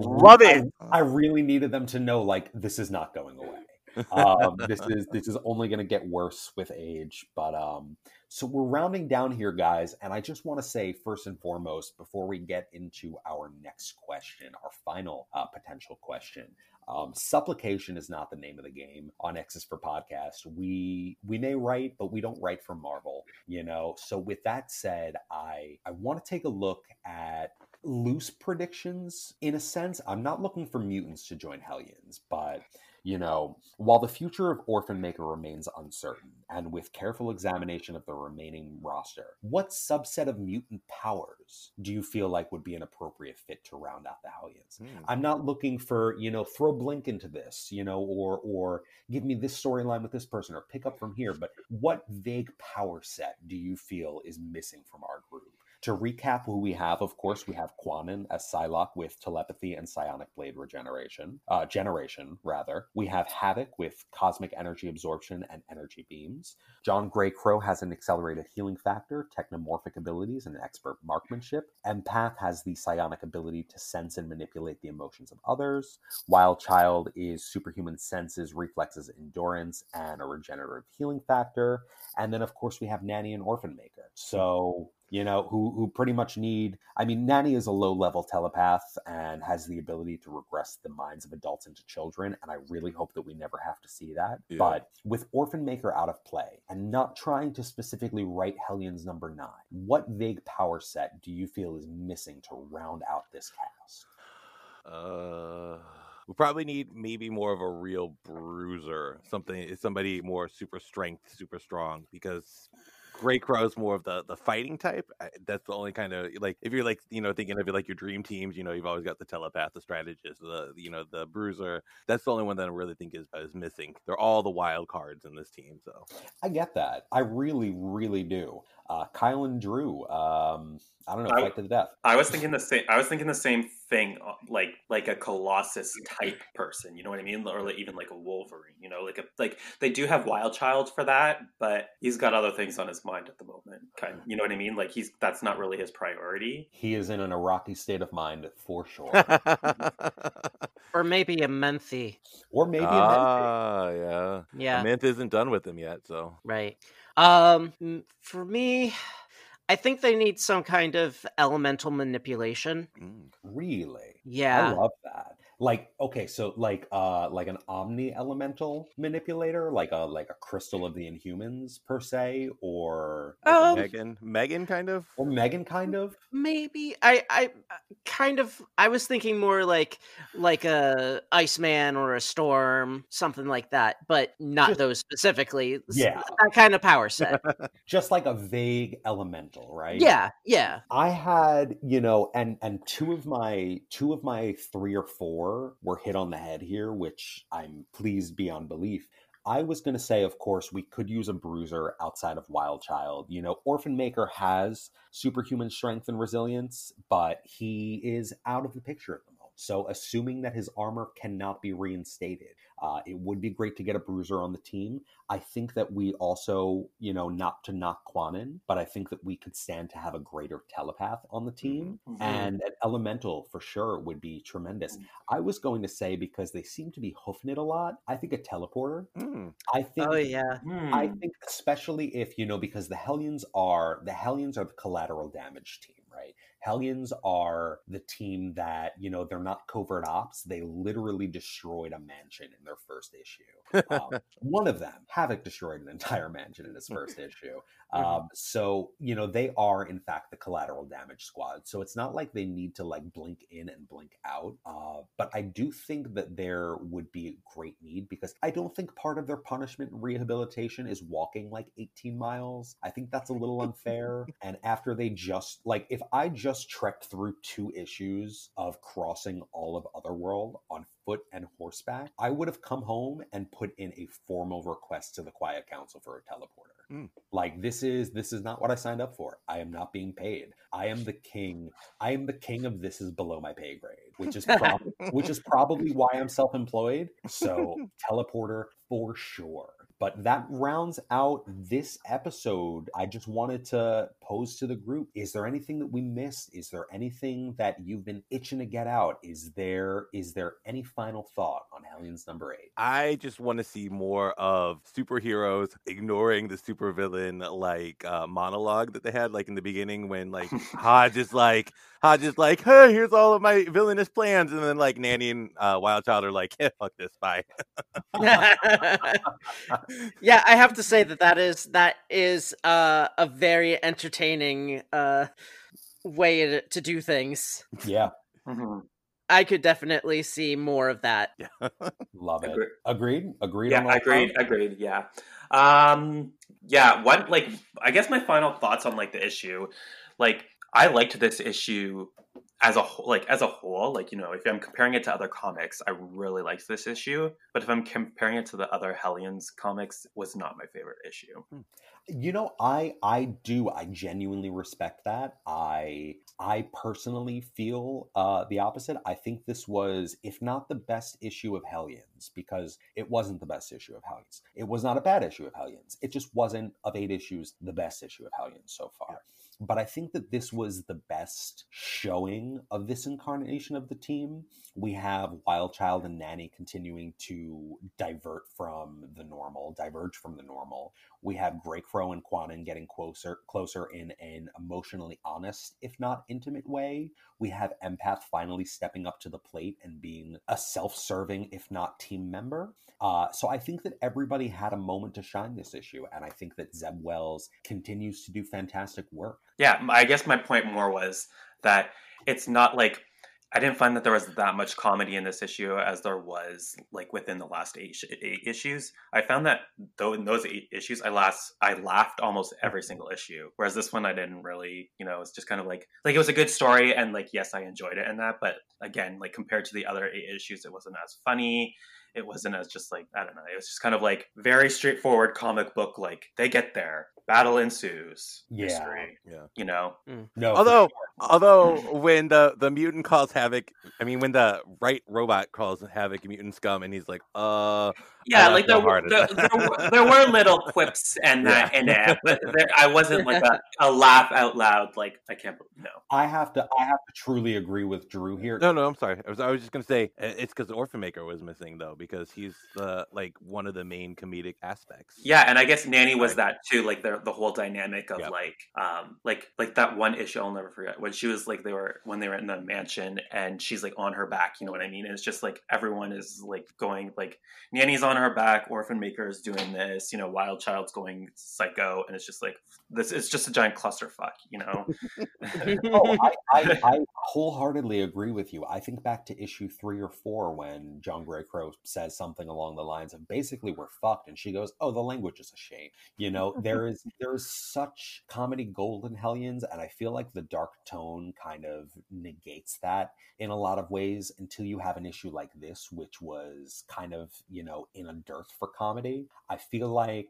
Love it. I, I really needed them to know like this is not going away um, this is this is only going to get worse with age but um so we're rounding down here guys and i just want to say first and foremost before we get into our next question our final uh, potential question um, supplication is not the name of the game on X's for podcast. We we may write, but we don't write for Marvel, you know. So with that said, I I want to take a look at loose predictions in a sense. I'm not looking for mutants to join Hellions, but you know, while the future of Orphan Maker remains uncertain, and with careful examination of the remaining roster, what subset of mutant powers do you feel like would be an appropriate fit to round out the Hellions? Hmm. I'm not looking for, you know, throw Blink into this, you know, or or give me this storyline with this person or pick up from here, but what vague power set do you feel is missing from our group? To recap who we have, of course, we have Kwannon as Psylocke with telepathy and psionic blade regeneration, uh, generation rather. We have Havoc with cosmic energy absorption and energy beams. John Grey Crow has an accelerated healing factor, technomorphic abilities, and expert marksmanship. Empath has the psionic ability to sense and manipulate the emotions of others. Wild Child is superhuman senses, reflexes, endurance, and a regenerative healing factor. And then, of course, we have Nanny and Orphan Maker. So you know, who who pretty much need. I mean, Nanny is a low level telepath and has the ability to regress the minds of adults into children, and I really hope that we never have to see that. Yeah. But with Orphan Maker out of play and not trying to specifically write Hellions number nine, what vague power set do you feel is missing to round out this cast? Uh, we probably need maybe more of a real bruiser, something somebody more super strength, super strong, because Grey Crow's more of the the fighting type. That's the only kind of like if you're like you know thinking of it like your dream teams, you know you've always got the telepath, the strategist, the you know the bruiser. That's the only one that I really think is is missing. They're all the wild cards in this team. So I get that. I really, really do. Uh, Kyle and Drew, um, I don't know, I- fight to the death. I was thinking the same. I was thinking the same thing, uh, like like a Colossus type person. You know what I mean, or like, even like a Wolverine. You know, like a like they do have Wild Child for that, but he's got other things on his mind at the moment. Kind, of, you know what I mean? Like he's that's not really his priority. He is in an Iraqi state of mind for sure. or maybe a menthe. or maybe a Mentor. ah, yeah. Yeah. Mint isn't done with him yet, so Right. Um for me, I think they need some kind of elemental manipulation. mm. Really? Yeah. I love that. Like, okay, so like uh like an omni elemental manipulator, like a like a crystal of the inhumans per se, or Like Um, Megan, Megan, kind of. or Megan kind of. Maybe I I uh, kind of I was thinking more like like a Iceman or a Storm, something like that, but not Just- those specifically. Yeah. That kind of power set. Just like a vague elemental, right? yeah, yeah. I had, you know, and and two of my two of my three or four were hit on the head here, which I'm pleased beyond belief. I was going to say, of course, we could use a bruiser outside of Wild Child. You know, Orphan Maker has superhuman strength and resilience, but he is out of the picture at the moment. So, assuming that his armor cannot be reinstated, uh, it would be great to get a bruiser on the team. I think that we also, you know, not to knock Kwannon, but I think that we could stand to have a greater telepath on the team. Mhm. And an elemental for sure would be tremendous. I was going to say because they seem to be hoofing it a lot. I think a teleporter. Mm. I think Oh yeah. I Hmm. think especially if you know because the Hellions are the Hellions are the collateral damage team, right? Hellions are the team that you know they're not covert ops. They literally destroyed a mansion in their first issue. Um, one of them, Havoc, destroyed an entire mansion in his first issue. Um, so you know they are in fact the collateral damage squad. So it's not like they need to like blink in and blink out. Uh, but I do think that there would be a great need because I don't think part of their punishment and rehabilitation is walking like 18 miles. I think that's a little unfair. and after they just like if I just trekked through two issues of crossing all of Otherworld on foot and horseback, I would have come home and put in a formal request to the Quiet Council for a teleporter. Mm. Like this is this is not what I signed up for. I am not being paid. I am the king. I am the king of this is below my pay grade, which is prob- which is probably why I'm self-employed. So teleporter for sure. But that rounds out this episode. I just wanted to pose to the group is there anything that we missed? Is there anything that you've been itching to get out? Is there is there any final thought on Hellions number 8? I just want to see more of superheroes ignoring the supervillain like uh, monologue that they had like in the beginning when like Hodge is like Hodge is like, hey, here's all of my villainous plans, and then like Nanny and uh, Wild Child are like, yeah, fuck this, bye. yeah, I have to say that that is that is uh, a very entertaining uh, way to, to do things. Yeah, Mhm. I could definitely see more of that. Yeah. love it. Agreed? Agreed Yeah, on agreed, fronts? agreed. Yeah, um, yeah. What like I guess my final thoughts on like the issue, like I liked this issue as a whole, like as a whole, like you know, if I'm comparing it to other comics, I really liked this issue. But if I'm comparing it to the other Hellions comics, was not my favorite issue. Hmm. You know, I I do I genuinely respect that. I I personally feel uh the opposite. I think this was if not the best issue of Hellions because it wasn't the best issue of Hellions. It was not a bad issue of Hellions. It just wasn't of 8 issues the best issue of Hellions so far. But I think that this was the best showing of this incarnation of the team. We have Wild Child and Nanny continuing to divert from the normal, diverge from the normal. We have Greycrow and Kwannon getting closer, closer in an emotionally honest, if not intimate way. We have Empath finally stepping up to the plate and being a self-serving, if not team member. Uh, so I think that everybody had a moment to shine this issue, and I think that Zeb Wells continues to do fantastic work. Yeah, I guess my point more was that it's not like I didn't find that there was that much comedy in this issue as there was like within the last eight, eight issues. I found that though in those eight issues, I last I laughed almost every single issue, whereas this one I didn't really. You know, it's just kind of like like it was a good story and like yes, I enjoyed it and that, but again, like compared to the other eight issues, it wasn't as funny it wasn't as just like I don't know. It was just kind of like very straightforward comic book. Like they get there, battle ensues, Yeah. mystery. Yeah. You know, No, Although, sure. although when the the mutant calls havoc, I mean when the right robot calls havoc mutant scum, and he's like, "Uh, yeah, like there, were, there, there, were, there were little quips and that and that, but there, I wasn't like a, a laugh out loud. Like I can't believe no. I have to I have to truly agree with Drew here. no, no, I'm sorry. I was, I was just gonna say uh, it's because Orphan Maker was missing though, because he's the like one of the main comedic aspects. Yeah, and I guess Nanny was that too, like the the whole dynamic of Yep. like um like like that one issue I'll never forget when she was like they were when they were in the mansion and she's like on her back, you know what I mean? And it's just like everyone is like going like Nanny's on her back, Orphan Maker is doing this, you know, Wild Child's going psycho, and it's just like this it's just a giant clusterfuck, you know. oh, I, I, I wholeheartedly agree with you. I think back to issue three or four when John Grey Crow says something along the lines of basically we're fucked, and she goes, "Oh, the language is a shame." You know, there is there is such comedy gold in Hellions, and I feel like the dark tone kind of negates that in a lot of ways until you have an issue like this, which was kind of you know in a dearth for comedy. I feel like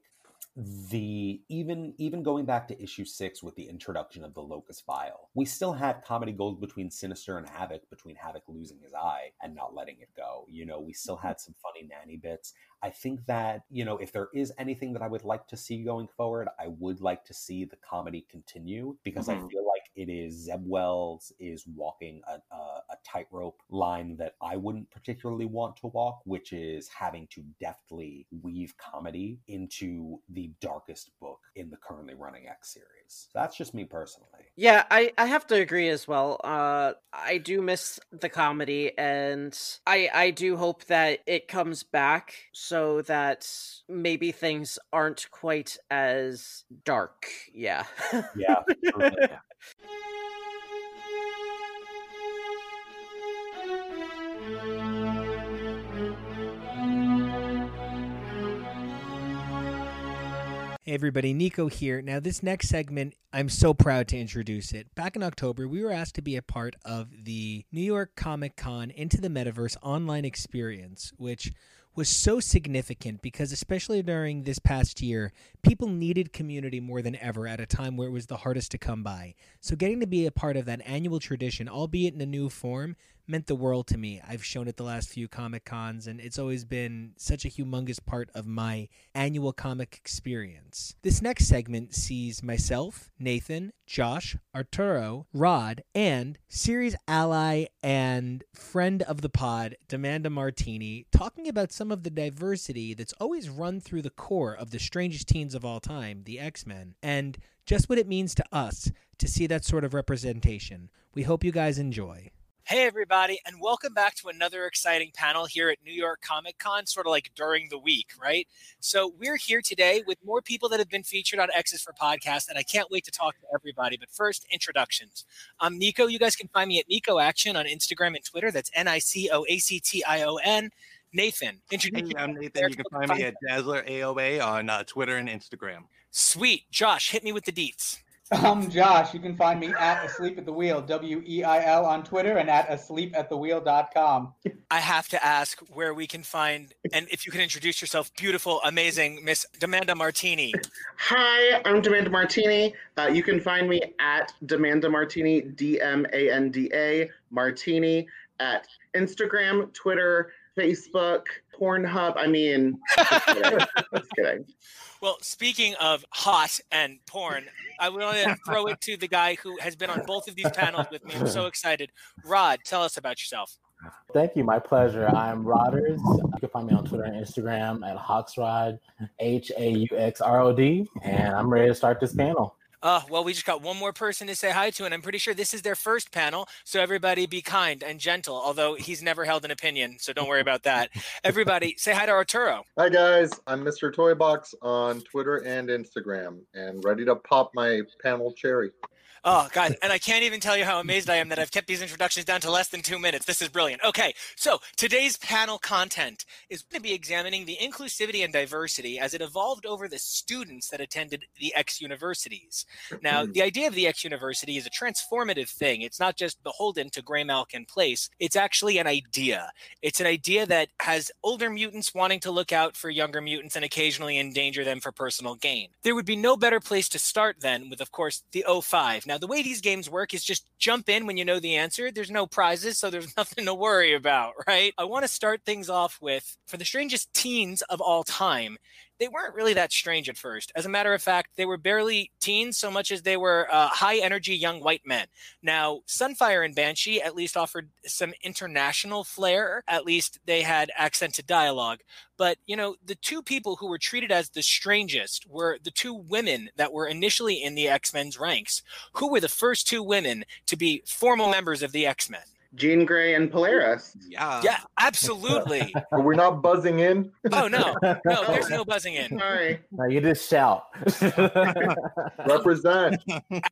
the even even going back to issue six with the introduction of the locust file we still had comedy gold between sinister and havoc between havoc losing his eye and not letting it go. You know we still had some funny nanny bits i think that you know if there is anything that i would like to see going forward i would like to see the comedy continue because i Mhm. feel like it is zeb wells is walking a, a, a tightrope line that i wouldn't particularly want to walk which is having to deftly weave comedy into the darkest book in the currently running X series. That's just me personally. Yeah, I, I have to agree as well. Uh, I do miss the comedy, and I I do hope that it comes back so that maybe things aren't quite as dark. Yeah. Yeah. Hey everybody, Nico here. Now, this next segment, I'm so proud to introduce it. Back in October, we were asked to be a part of the New York Comic Con Into the Metaverse online experience, which was so significant because, especially during this past year, people needed community more than ever at a time where it was the hardest to come by. So, getting to be a part of that annual tradition, albeit in a new form, meant the world to me. I've shown it the last few Comic Cons, and it's always been such a humongous part of my annual comic experience. This next segment sees myself, Nathan, Josh, Arturo, Rod, and series ally and friend of the pod, Demanda Martini, talking about some of the diversity that's always run through the core of the strangest teens of all time, the X Men, and just what it means to us to see that sort of representation. We hope you guys enjoy. Hey, everybody, and welcome back to another exciting panel here at New York Comic Con, sort of like during the week, right? So, we're here today with more people that have been featured on X's for Podcast, and I can't wait to talk to everybody. But first, introductions. I'm Nico. You guys can find me at Nico Action on Instagram and Twitter. That's N I C O A C T I O N. Nathan, introduce Hey, yourself I'm Nathan. You can find me at Dazzler AOA on uh, Twitter and Instagram. Sweet. Josh, hit me with the deets. I'm Josh. You can find me at Asleep at the Wheel, W E I L on Twitter and at asleepatthewheel.com. I have to ask where we can find, and if you can introduce yourself, beautiful, amazing Miss Demanda Martini. Hi, I'm Demanda Martini. Uh, you can find me at Demanda Martini, D M A N D A Martini, at Instagram, Twitter, Facebook, Pornhub. I mean, just kidding. just kidding. Well, speaking of hot and porn, I want to throw it to the guy who has been on both of these panels with me. I'm so excited. Rod, tell us about yourself. Thank you. My pleasure. I'm Rodders. You can find me on Twitter and Instagram at Hauxrod, H A U X R O D, and I'm ready to start this panel. Uh, well, we just got one more person to say hi to, and I'm pretty sure this is their first panel. So everybody be kind and gentle, although he's never held an opinion. So don't worry about that. Everybody say hi to Arturo. Hi guys, I'm Mr. Toybox on Twitter and Instagram, and ready to pop my panel cherry. Oh, God. And I can't even tell you how amazed I am that I've kept these introductions down to less than two minutes. This is brilliant. Okay, so today's panel content is going to be examining the inclusivity and diversity as it evolved over the students that attended the X universities. Now, hmm. the idea of the X university is a transformative thing. It's not just beholden to Graymalkin Place, it's actually an idea. It's an idea that has older mutants wanting to look out for younger mutants and occasionally endanger them for personal gain. There would be no better place to start than with, of course, the 05. Now, the way these games work is just jump in when you know the answer. There's no prizes, so there's nothing to worry about, right? I want to start things off with for the strangest teens of all time. They weren't really that strange at first. As a matter of fact, they were barely teens so much as they were uh, high energy young white men. Now, Sunfire and Banshee at least offered some international flair. At least they had accented dialogue. But, you know, the two people who were treated as the strangest were the two women that were initially in the X Men's ranks. Who were the first two women to be formal members of the X Men? Jean Grey and Polaris. Yeah. Yeah, absolutely. We're we not buzzing in? Oh, no, no, there's no buzzing in. Sorry. Now you just shout. Represent.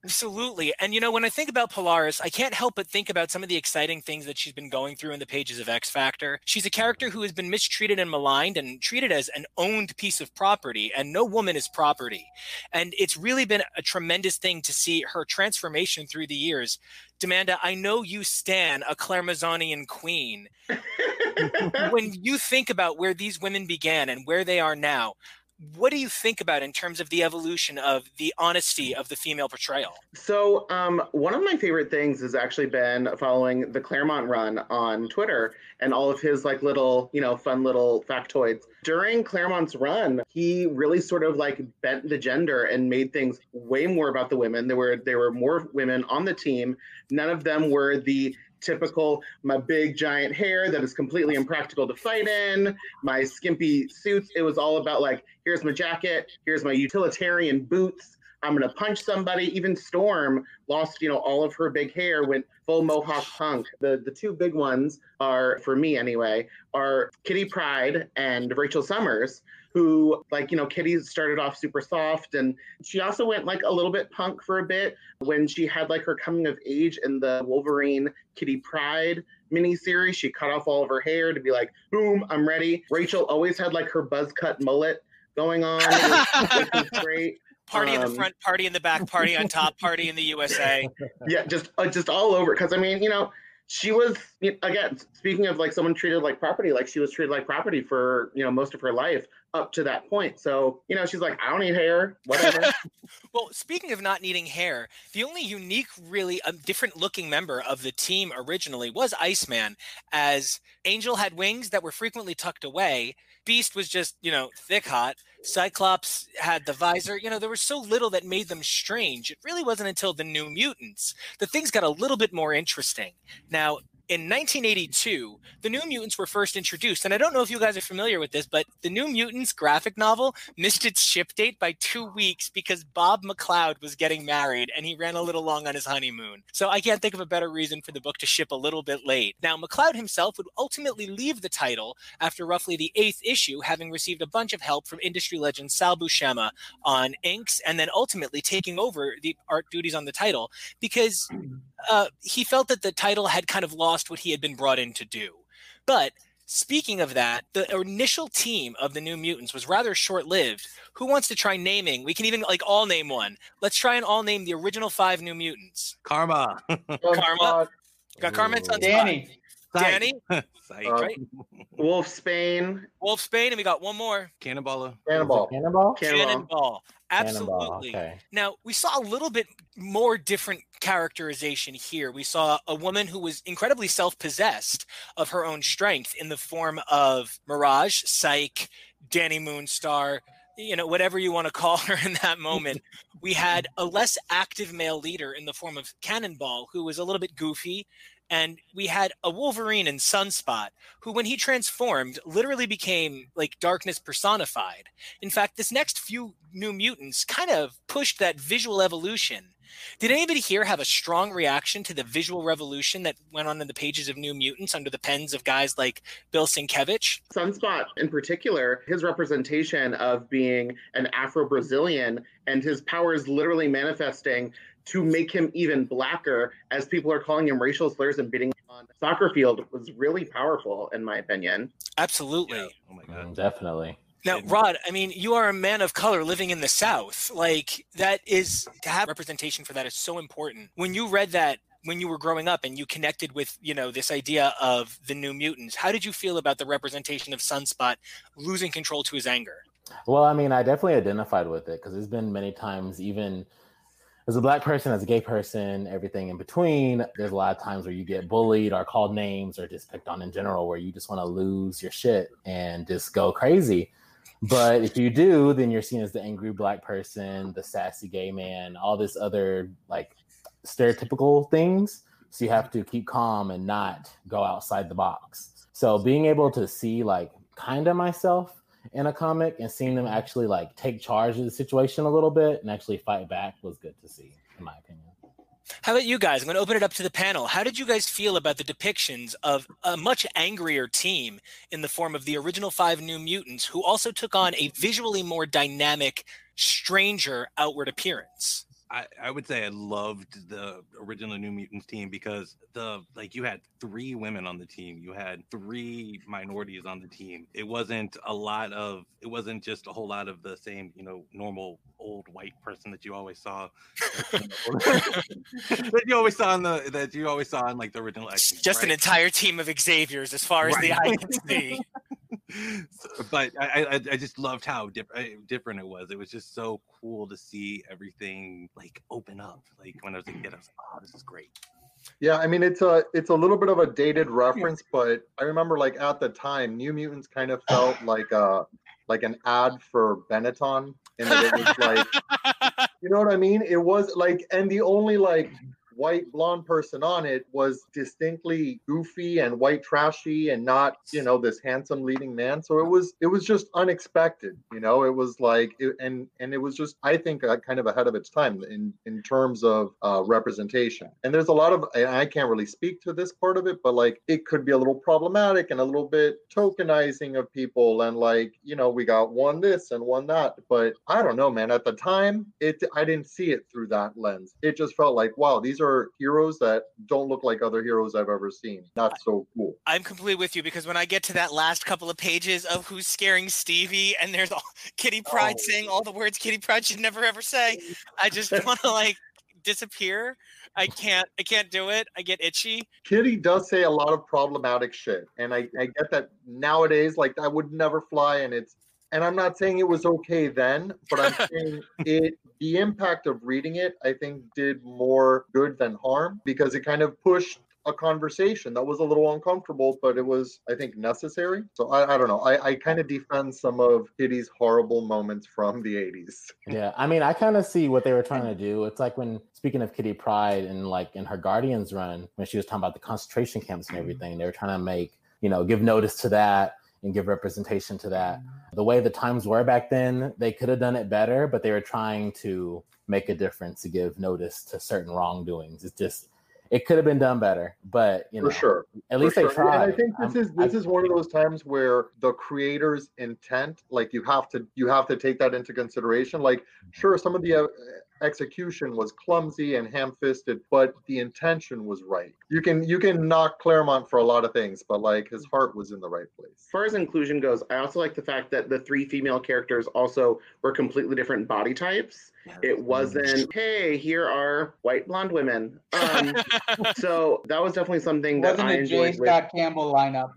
Absolutely. And you know, when I think about Polaris, I can't help but think about some of the exciting things that she's been going through in the pages of X Factor. She's a character who has been mistreated and maligned and treated as an owned piece of property, and no woman is property. And it's really been a tremendous thing to see her transformation through the years. Demanda, I know you stan a Claremazonian queen. when you think about where these women began and where they are now, what do you think about in terms of the evolution of the honesty of the female portrayal? So, um, one of my favorite things has actually been following the Claremont run on Twitter and all of his like little, you know, fun little factoids. During Claremont's run, he really sort of like bent the gender and made things way more about the women. There were there were more women on the team. None of them were the typical my big giant hair that is completely impractical to fight in, my skimpy suits. It was all about like, here's my jacket, here's my utilitarian boots. I'm gonna punch somebody. Even Storm lost, you know, all of her big hair, went full mohawk punk. The the two big ones are, for me anyway, are Kitty Pryde and Rachel Summers, who like, you know, Kitty started off super soft and she also went like a little bit punk for a bit when she had like her coming of age in the Wolverine Kitty Pryde miniseries. She cut off all of her hair to be like, boom, I'm ready. Rachel always had like her buzz cut mullet going on, which, great. Party in the Um, front, party in the back, party on top, party in the USA. yeah, just uh, just all over. Because I mean, you know, she was again speaking of like someone treated like property, like she was treated like property for you know most of her life up to that point. So you know, she's like, I don't need hair, whatever. Well, speaking of not needing hair, the only unique, really um, different looking member of the team originally was Iceman, as Angel had wings that were frequently tucked away. Beast was just, you know, thick hot. Cyclops had the visor. You know, there was so little that made them strange. It really wasn't until the New Mutants that things got a little bit more interesting. Now, in 1982, the New Mutants were first introduced, and I don't know if you guys are familiar with this, but the New Mutants graphic novel missed its ship date by two weeks because Bob McLeod was getting married and he ran a little long on his honeymoon. So I can't think of a better reason for the book to ship a little bit late. Now, McLeod himself would ultimately leave the title after roughly the eighth issue, having received a bunch of help from industry legend Sal Buscema on inks, and then ultimately taking over the art duties on the title because uh, he felt that the title had kind of lost what he had been brought in to do. But Speaking of that, the initial team of the New Mutants was rather short-lived. Who wants to try naming? We can even like all name one. Let's try and all name the original five New Mutants. Karma. Karma. Got Karma and Sunspot. Danny. Danny. Psych. Uh, right? Wolfsbane, Wolf Spain, and we got one more. Cannonballa. Cannonball. Cannonball? Cannonball. Cannonball. Absolutely. Okay. Now, we saw a little bit more different characterization here. We saw a woman who was incredibly self possessed of her own strength in the form of Mirage, Psyche, Dani Moonstar, you know, whatever you want to call her in that moment. we had a less active male leader in the form of Cannonball, who was a little bit goofy. And we had a Wolverine in Sunspot, who, when he transformed, literally became like darkness personified. In fact, this next few new mutants kind of pushed that visual evolution. Did anybody here have a strong reaction to the visual revolution that went on in the pages of New Mutants under the pens of guys like Bill Sienkiewicz? Sunspot in particular, his representation of being an Afro Brazilian and his powers literally manifesting to make him even blacker as people are calling him racial slurs and beating him on the soccer field was really powerful, in my opinion. Absolutely. Oh my god. Mm, definitely. Now, Rod, I mean, you are a man of color living in the South. Like, that is to have representation for that is so important. When you read that when you were growing up and you connected with, you know, this idea of the new mutants, how did you feel about the representation of Sunspot losing control to his anger? Well, I mean, I definitely identified with it because there's been many times, even as a black person, as a gay person, everything in between, there's a lot of times where you get bullied or called names or just picked on in general, where you just want to lose your shit and just go crazy. But if you do, then you're seen as the angry black person, the sassy gay man, all this other like stereotypical things. So you have to keep calm and not go outside the box. So being able to see like kind of myself in a comic and seeing them actually like take charge of the situation a little bit and actually fight back was good to see, in my opinion. How about you guys? I'm going to open it up to the panel. How did you guys feel about the depictions of a much angrier team in the form of the original five New Mutants, who also took on a visually more dynamic, stranger outward appearance? I, I would say I loved the original New Mutants team because the like you had three women on the team, you had three minorities on the team. It wasn't a lot of it wasn't just a whole lot of the same, you know, normal old white person that you always saw that you always saw in the that you always saw in like the original X-Men, Just an entire team of Xaviers, as far as the eye can see. So- but I, I I just loved how diff- uh, different it was. It was just so cool to see everything like open up. Like when I was a kid, I was like, "Oh, this is great." Yeah, I mean it's a it's a little bit of a dated reference, but I remember like at the time, New Mutants kind of felt like a like an ad for Benetton, that it was like you know what I mean? It was like, and the only like white blonde person on it was distinctly goofy and white trashy and not you know this handsome leading man. So it was it was just unexpected you know? It was like it, and and it was just i think uh, kind of ahead of its time in in terms of uh, representation. And there's a lot of i can't really speak to this part of it but like it could be a little problematic and a little bit tokenizing of people and like you know we got one this and one that. But i don't know man. At the time it i didn't see it through that lens. It just felt like wow these are heroes that don't look like other heroes i've ever seen not so cool I'm completely with you because when I get to that last couple of pages of who's scaring Stevie, and there's all Kitty oh. Pride Oh. saying all the words Kitty Pride should never ever say, I just want to like disappear. I can't. I can't do it. I get itchy. Kitty does say a lot of problematic shit, and I, I get that nowadays, like I would never fly, and it's and I'm not saying it was okay then, but I'm saying it the impact of reading it, I think, did more good than harm because it kind of pushed a conversation that was a little uncomfortable, but it was, I think, necessary. So I, I don't know. I, I kind of defend some of Kitty's horrible moments from the 80s. Yeah, I mean, I kind of see what they were trying to do. It's like when speaking of Kitty Pryde and like in her Guardians run, when she was talking about the concentration camps and mm-hmm. everything, they were trying to make you know give notice to that and give representation to that. The way the times were back then, they could have done it better, but they were trying to make a difference to give notice to certain wrongdoings. It's just it could have been done better, but you know, For sure. at least For they sure. tried. And I think this I'm- is this I- is one of those times where the creator's intent, like you have to you have to take that into consideration. Like, sure, some of the uh, execution was clumsy and ham-fisted, but the intention was right. You can you can knock Claremont for a lot of things, but like his heart was in the right place. As far as inclusion goes, I also like the fact that the three female characters also were completely different body types. It wasn't, hey, here are white blonde women. Um, so that was definitely something that Wasn't I a J. enjoyed. With, Scott Campbell lineup.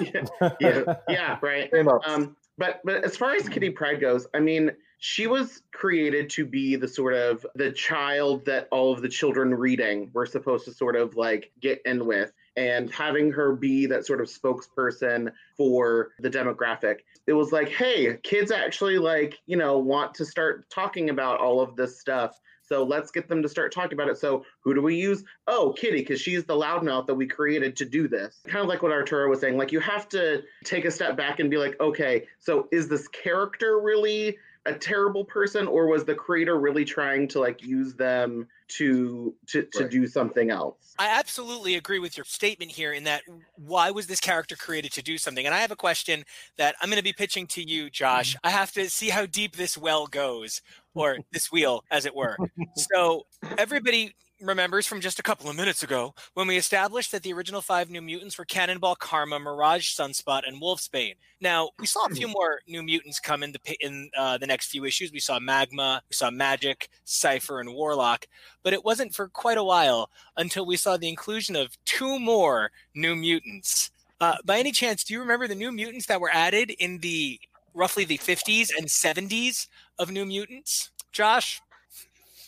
yeah, yeah, right. Um, but but as far as Kitty Pryde goes, I mean, she was created to be the sort of the child that all of the children reading were supposed to sort of like get in with. And having her be that sort of spokesperson for the demographic, it was like, hey, kids actually like, you know, want to start talking about all of this stuff. So let's get them to start talking about it. So who do we use? Oh, Kitty, because she's the loudmouth that we created to do this. Kind of like what Arturo was saying. Like you have to take a step back and be like, okay, so is this character really a terrible person, or was the creator really trying to like use them to to to Right. do something else? I absolutely agree with your statement here in that why was this character created to do something? And I have a question that I'm going to be pitching to you, Josh. I have to see how deep this well goes, or this wheel, as it were. So, everybody remembers from just a couple of minutes ago when we established that the original five New Mutants were Cannonball, Karma, Mirage, Sunspot, and Wolfsbane. Now, we saw a few more New Mutants come in the, in uh, the next few issues. We saw Magma, we saw Magik, Cypher, and Warlock but it wasn't for quite a while until we saw the inclusion of two more new mutants. Uh, by any chance, do you remember the new mutants that were added in the roughly the 50s and 70s of New Mutants? Josh?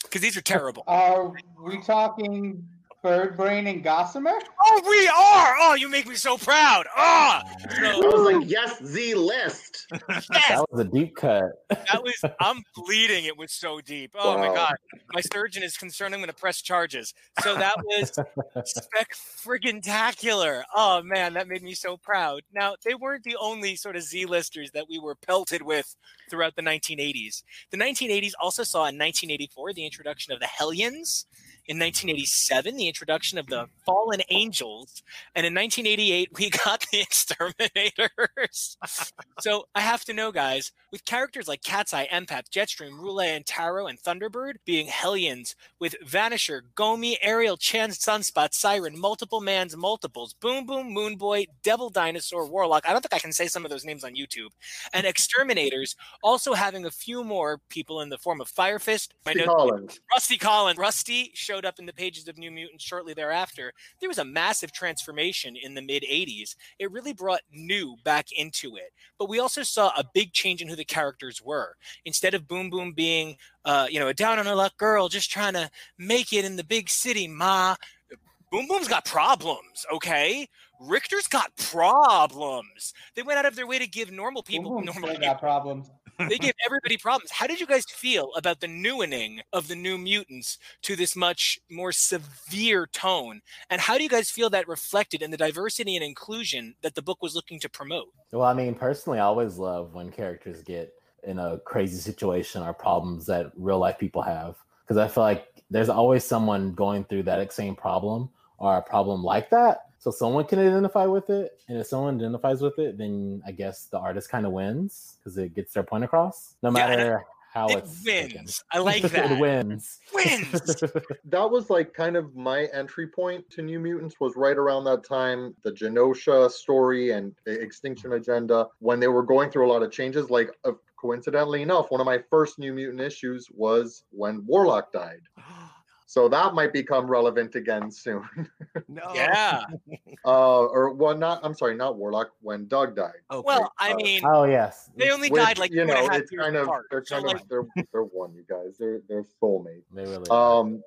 Because these are terrible. Are we talking Birdbrain and Gossamer? Oh, we are! Oh, you make me so proud! Ah! I was like, yes, Z list. yes, That was a deep cut. that was, I'm bleeding. It was so deep. Oh my God. My surgeon is concerned I'm going to press charges. So that was spec friggin' tacular. Oh man, that made me so proud. Now, they weren't the only sort of Z listers that we were pelted with throughout the 1980s. The 1980s also saw in 1984 the introduction of the Hellions. In 1987, the introduction of the Fallen Angels. And in 1988, we got the Exterminators. so I have to know, guys, with characters like Cat's Eye, Empath, Jetstream, Roulette, and Tarot, and Thunderbird being Hellions, with Vanisher, Gomi, Ariel, Chan, Sunspot, Siren, Multiple Man's Multiples, Boom Boom, Moonboy, Devil Dinosaur, Warlock. I don't think I can say some of those names on YouTube. And Exterminators also having a few more people in the form of Fire Fist. I Collins. Rusty Collins. Rusty showed up in the pages of New Mutants shortly thereafter. There was a massive transformation in the mid 80s. It really brought new back into it. But we also saw a big change in who the characters were. Instead of Boom Boom being, uh, you know, a down on her luck girl just trying to make it in the big city, ma. Boom Boom's got problems, okay? Rictor's got problems. They went out of their way to give normal people Boom normal got problems. They gave everybody problems. How did you guys feel about the newening of the New Mutants to this much more severe tone? And how do you guys feel that reflected in the diversity and inclusion that the book was looking to promote? Well, I mean, personally, I always love when characters get in a crazy situation or problems that real life people have. Because I feel like there's always someone going through that same problem or a problem like that. So someone can identify with it. And if someone identifies with it, then I guess the artist kind of wins because it gets their point across. No Yeah, matter how it it's taken. wins. I like that. it wins. Wins. that was like kind of my entry point to New Mutants was right around that time, the Genosha story and the Extinction Agenda, when they were going through a lot of changes. Like, uh, coincidentally enough, one of my first New Mutant issues was when Warlock died. So that might become relevant again soon. No. Yeah. Uh, or well, not. I'm sorry, not Warlock. When Doug died. Okay. Well, I uh, mean, oh, yes. they only Which, died like you two and a know, half it's kind of apart. they're So, kind like, of they're they're one, you guys. They're they're soulmates. They really Um,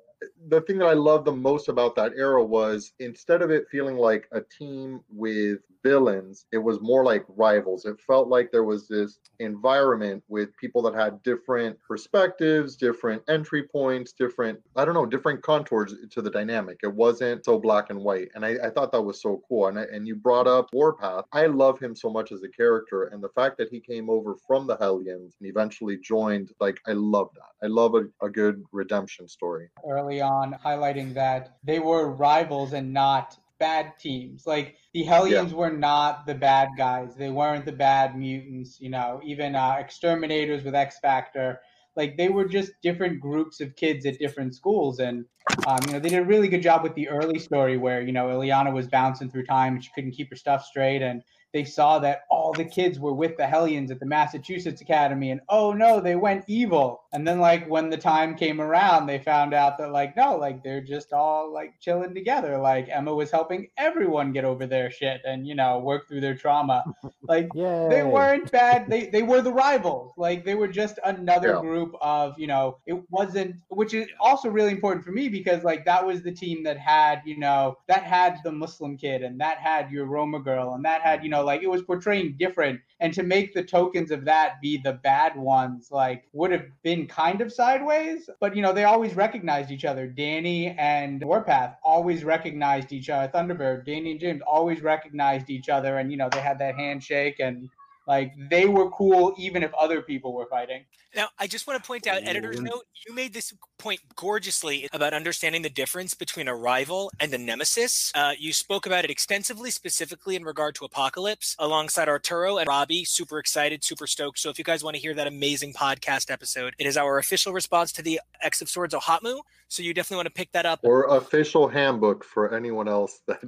the thing that I loved the most about that era was instead of it feeling like a team with villains, it was more like rivals. It felt like there was this environment with people that had different perspectives, different entry points, different, I don't know, different contours to the dynamic. It wasn't so black and white. And I, I thought that was so cool. And, I, and you brought up Warpath. I love him so much as a character. And the fact that he came over from the Hellions and eventually joined, like, I love that. I love a, a good redemption story. early on, highlighting that they were rivals and not bad teams. Like the Hellions were not the bad guys. They weren't the bad mutants. You know, even uh, exterminators with X Factor. like they were just different groups of kids at different schools and um, you know they did a really good job with the early story where you know Illyana was bouncing through time and she couldn't keep her stuff straight and they saw that all the kids were with the Hellions at the Massachusetts Academy, and oh no, they went evil. And then, like, when the time came around, they found out that, like, no, like, they're just all like chilling together. Like, Emma was helping everyone get over their shit and, you know, work through their trauma. Like, Yay. they weren't bad. They, they were the rivals. Like, they were just another Yeah. group of, you know, it wasn't, which is also really important for me because, like, that was the team that had, you know, that had the Muslim kid and that had your Roma girl and that had, you know, like, it was portraying different. And to make the tokens of that be the bad ones, like, would have been kind of sideways. But, you know, they always recognized each other. Dani and Warpath always recognized each other. Thunderbird, Dani and James always recognized each other. And, you know, they had that handshake and, like, they were cool even if other people were fighting. Now, I just want to point out, editor's note, you made this point gorgeously about understanding the difference between a rival and a nemesis. Uh, you spoke about it extensively, specifically in regard to Apocalypse, alongside Arturo and Robbie. Super excited, super stoked. So, if you guys want to hear that amazing podcast episode, it is our official response to the X of Swords Ohatmu. So, you definitely want to pick that up. Or official handbook for anyone else that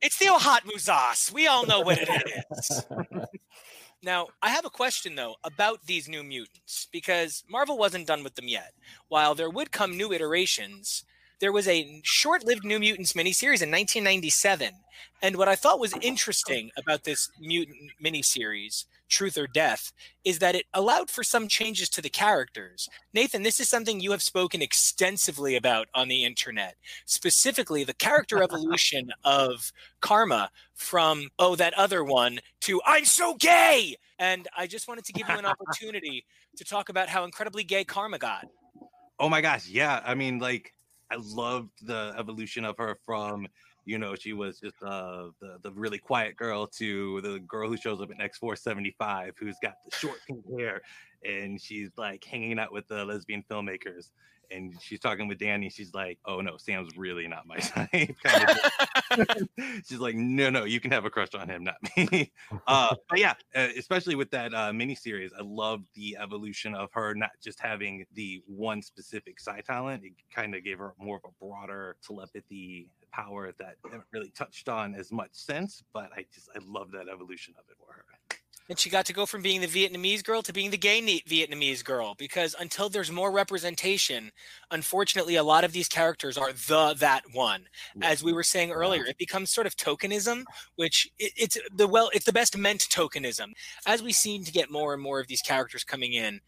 It's the Ohatmu Zos. We all know what it is. Now, I have a question though about these new mutants because Marvel wasn't done with them yet. While there would come new iterations, there was a short-lived New Mutants miniseries in 1997, and what I thought was interesting about this mutant miniseries, Truth or Death, is that it allowed for some changes to the characters. Nathan, this is something you have spoken extensively about on the internet, specifically the character evolution of Karma from oh that other one to I'm so gay. And I just wanted to give you an opportunity to talk about how incredibly gay Karma got. Oh my gosh, yeah. I mean, like, I loved the evolution of her from, you know, she was just uh, the the really quiet girl to the girl who shows up in X four seventy five, who's got the short pink hair, and she's like hanging out with the lesbian filmmakers, and she's talking with Dani. She's like, "Oh no, Sam's really not my type." kind of thing. she's like, "No, no, you can have a crush on him, not me." uh, but yeah, uh, especially with that uh, miniseries, I loved the evolution of her not just having the one specific psi talent. It kind of gave her more of a broader telepathy power that haven't really touched on as much sense. But I just I love that evolution of it for her. And she got to go from being the Vietnamese girl to being the gay Vietnamese girl because until there's more representation, unfortunately, a lot of these characters are the that one. As we were saying earlier, it becomes sort of tokenism, which it, it's the well, it's the best meant tokenism. As we seem to get more and more of these characters coming in,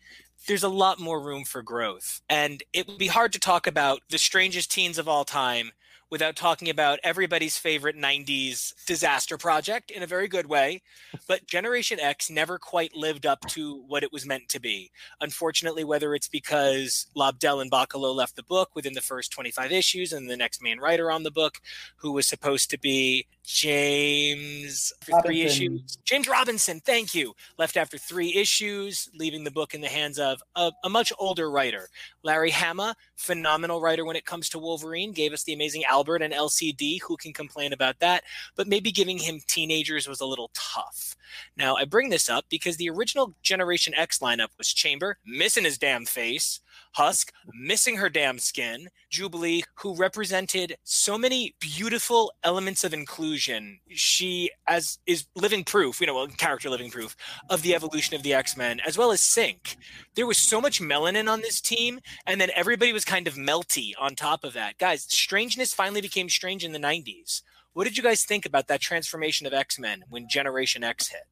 there's a lot more room for growth, and it would be hard to talk about the strangest teens of all time without talking about everybody's favorite 90s disaster project in a very good way. But Generation X never quite lived up to what it was meant to be. Unfortunately, whether it's because Lobdell and Bachalo left the book within the first 25 issues and the next main writer on the book, who was supposed to be James for three issues. James Robinson, thank you. Left after three issues, leaving the book in the hands of a, a much older writer. Larry Hama, phenomenal writer when it comes to Wolverine, gave us the amazing Albert and Elsie-Dee. Who can complain about that? But maybe giving him teenagers was a little tough. Now, I bring this up because the original Generation X lineup was Chamber, missing his damn face, Husk, missing her damn skin, Jubilee, who represented so many beautiful elements of inclusion. She, as is living proof, you know, well, character living proof of the evolution of the X Men, as well as Synch. There was so much melanin on this team, and then everybody was kind of melty on top of that. Guys, strangeness finally became strange in the 90s. What did you guys think about that transformation of X Men when Generation X hit?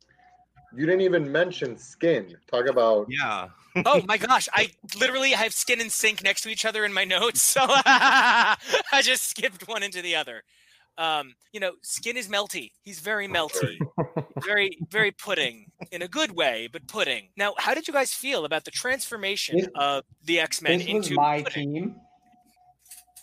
You didn't even mention skin. Talk about Yeah. oh my gosh, I literally have skin and sync next to each other in my notes, so I just skipped one into the other. Um, you know, skin is melty. He's very melty, very, very pudding in a good way, but pudding. Now, how did you guys feel about the transformation This- of the X Men This was into my pudding? team.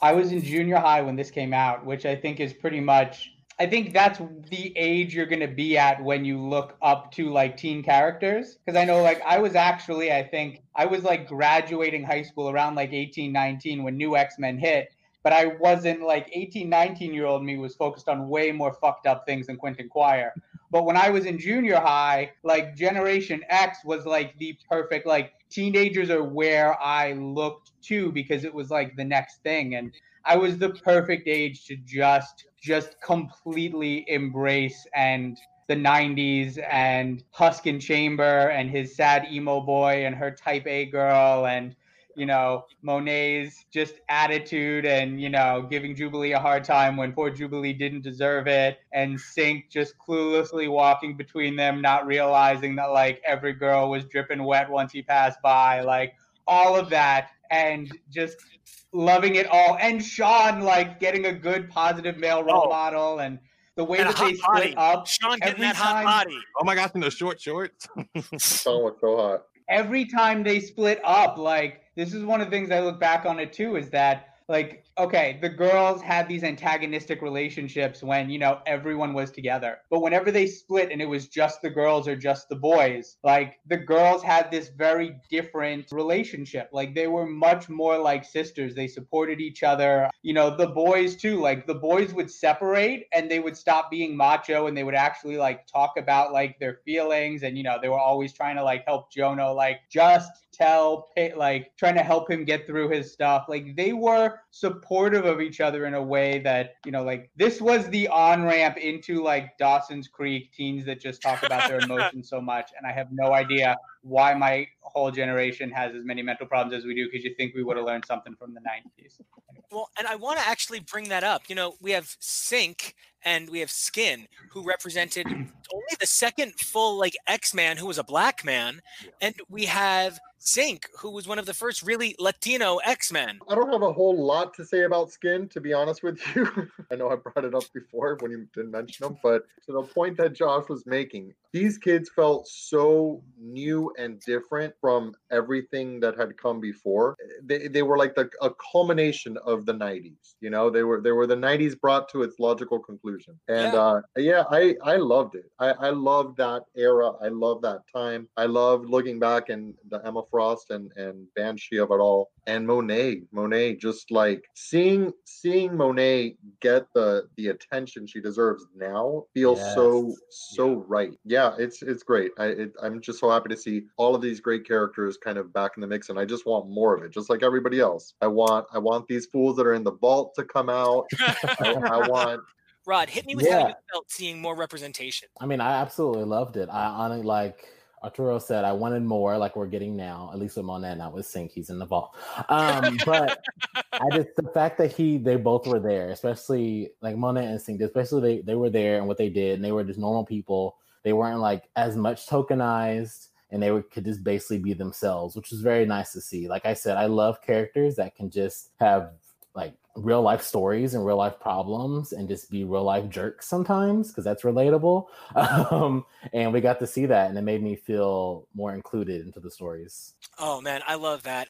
I was in junior high when this came out, which I think is pretty much. I think that's the age you're going to be at when you look up to like teen characters. Because I know, like, I was actually, I think, I was like graduating high school around like 18, 19 when New X Men hit. But I wasn't like 18, 19 year old me was focused on way more fucked up things than Quentin Quire. But when I was in junior high, like Generation X was like the perfect like teenagers are where I looked to because it was like the next thing. And I was the perfect age to just just completely embrace and the 90s and Huskin Chamber and his sad emo boy and her type A girl and you know Monet's just attitude and you know giving Jubilee a hard time when poor Jubilee didn't deserve it and Synch just cluelessly walking between them not realizing that like every girl was dripping wet once he passed by like all of that and just loving it all and Sean like getting a good positive male role Oh. model and the way And that they hot body. split up Sean getting that hot time- body. Oh my gosh, in those short shorts. Sean was so hot. Every time they split up, like this is one of the things I look back on it too, is that like okay, the girls had these antagonistic relationships when you know everyone was together, but whenever they split and it was just the girls or just the boys, like the girls had this very different relationship. Like they were much more like sisters. They supported each other. You know, the boys too. Like the boys would separate and they would stop being macho and they would actually like talk about like their feelings and you know they were always trying to like help Jono like just tell like trying to help him get through his stuff. Like they were supportive of each other in a way that you know like this was the on ramp into like Dawson's Creek teens that just talk about their emotions so much and I have no idea why my whole generation has as many mental problems as we do because you think we would have learned something from the 90s Well, and I want to actually bring that up. You know, we have Synch and we have Skin, who represented only the second full like X Man who was a black man, and we have Synch, who was one of the first really Latino X Men. I don't have a whole lot to say about skin, to be honest with you. I know I brought it up before when you didn't mention them, but to the point that Josh was making, these kids felt so new and different from everything that had come before. They, they were like the a culmination of the 90s. You know, they were they were the 90s brought to its logical conclusion. And Yeah. uh yeah, I I loved it. I I loved that era. I love that time. I love looking back and the Emma Frost and and Banshee of it all and Monet. Monet just like seeing seeing Monet get the the attention she deserves now feels so Yes. so right. Yeah, it's it's great. I it, I'm just so happy to see all of these great characters kind of back in the mix, and I just want more of it, just like everybody else. I want I want these fools that are in the vault to come out. I, I want Rod, hit me with how you felt seeing more representation. I mean, I absolutely loved it. I honestly like Arturo said, I wanted more, like we're getting now, at least with Monet, not with Synch. He's in the vault. Um, but I just the fact that he they both were there, especially like Monet and Synch, especially they they were there and what they did, and they were just normal people. They weren't like as much tokenized, and they could just basically be themselves, which was very nice to see. Like I said, I love characters that can just have like real life stories and real life problems and just be real life jerks sometimes because that's relatable um, and we got to see that and it made me feel more included into the stories Oh man, I love that.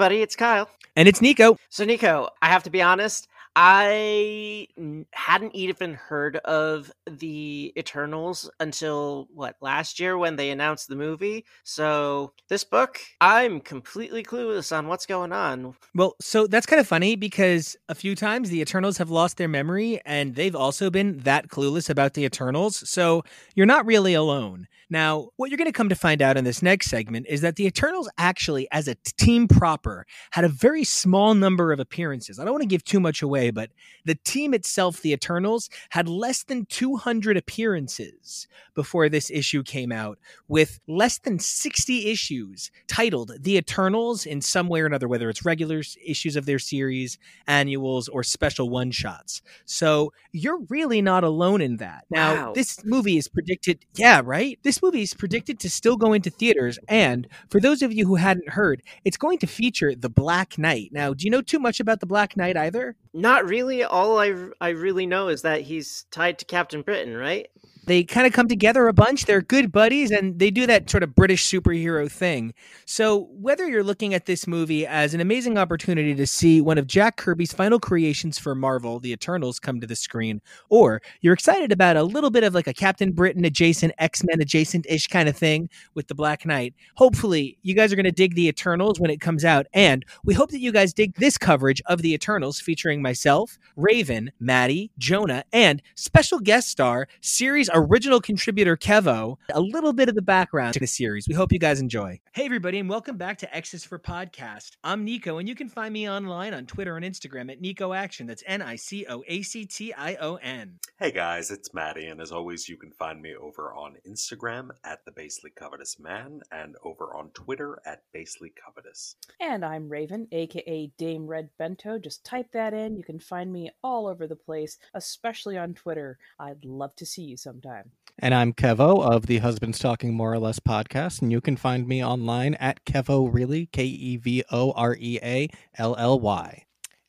Everybody, it's Kyle. And it's Nico. So Nico, I have to be honest, I hadn't even heard of the Eternals until what last year when they announced the movie. So this book, I'm completely clueless on what's going on. Well, so that's kind of funny because a few times the Eternals have lost their memory and they've also been that clueless about the Eternals. So you're not really alone. Now, what you're going to come to find out in this next segment is that the Eternals actually, as a team proper, had a very small number of appearances. I don't want to give too much away, but the team itself, the Eternals, had less than 200 appearances before this issue came out, with less than 60 issues titled The Eternals in some way or another, whether it's regular issues of their series, annuals, or special one shots. So you're really not alone in that. Now, Wow. this movie is predicted, yeah, right? This movie is predicted to still go into theaters. And for those of you who hadn't heard, it's going to feature the Black Knight. Now, do you know too much about the Black Knight either? Not really. All I I really know is that he's tied to Captain Britain, right? They kind of come together a bunch. They're good buddies and they do that sort of British superhero thing. So, whether you're looking at this movie as an amazing opportunity to see one of Jack Kirby's final creations for Marvel, the Eternals, come to the screen, or you're excited about a little bit of like a Captain Britain adjacent, X Men adjacent ish kind of thing with the Black Knight, hopefully you guys are going to dig the Eternals when it comes out. And we hope that you guys dig this coverage of the Eternals featuring myself, Raven, Maddie, Jonah, and special guest star, series original contributor Kevo, a little bit of the background to the series. We hope you guys enjoy. Hey, everybody, and welcome back to X's for Podcast. I'm Nico, and you can find me online on Twitter and Instagram at Nico Action. That's N I C O A C T I O N. Hey guys, it's Maddie, and as always, you can find me over on Instagram at the Basely Covetous Man and over on Twitter at Basely Covetous. And I'm Raven, aka Dame Red Bento. Just type that in. You can find me all over the place, especially on Twitter. I'd love to see you sometime. And I'm Kevo of the Husbands Talking More or Less podcast, and you can find me online at Kevo Really, K E V O R E A L L Y.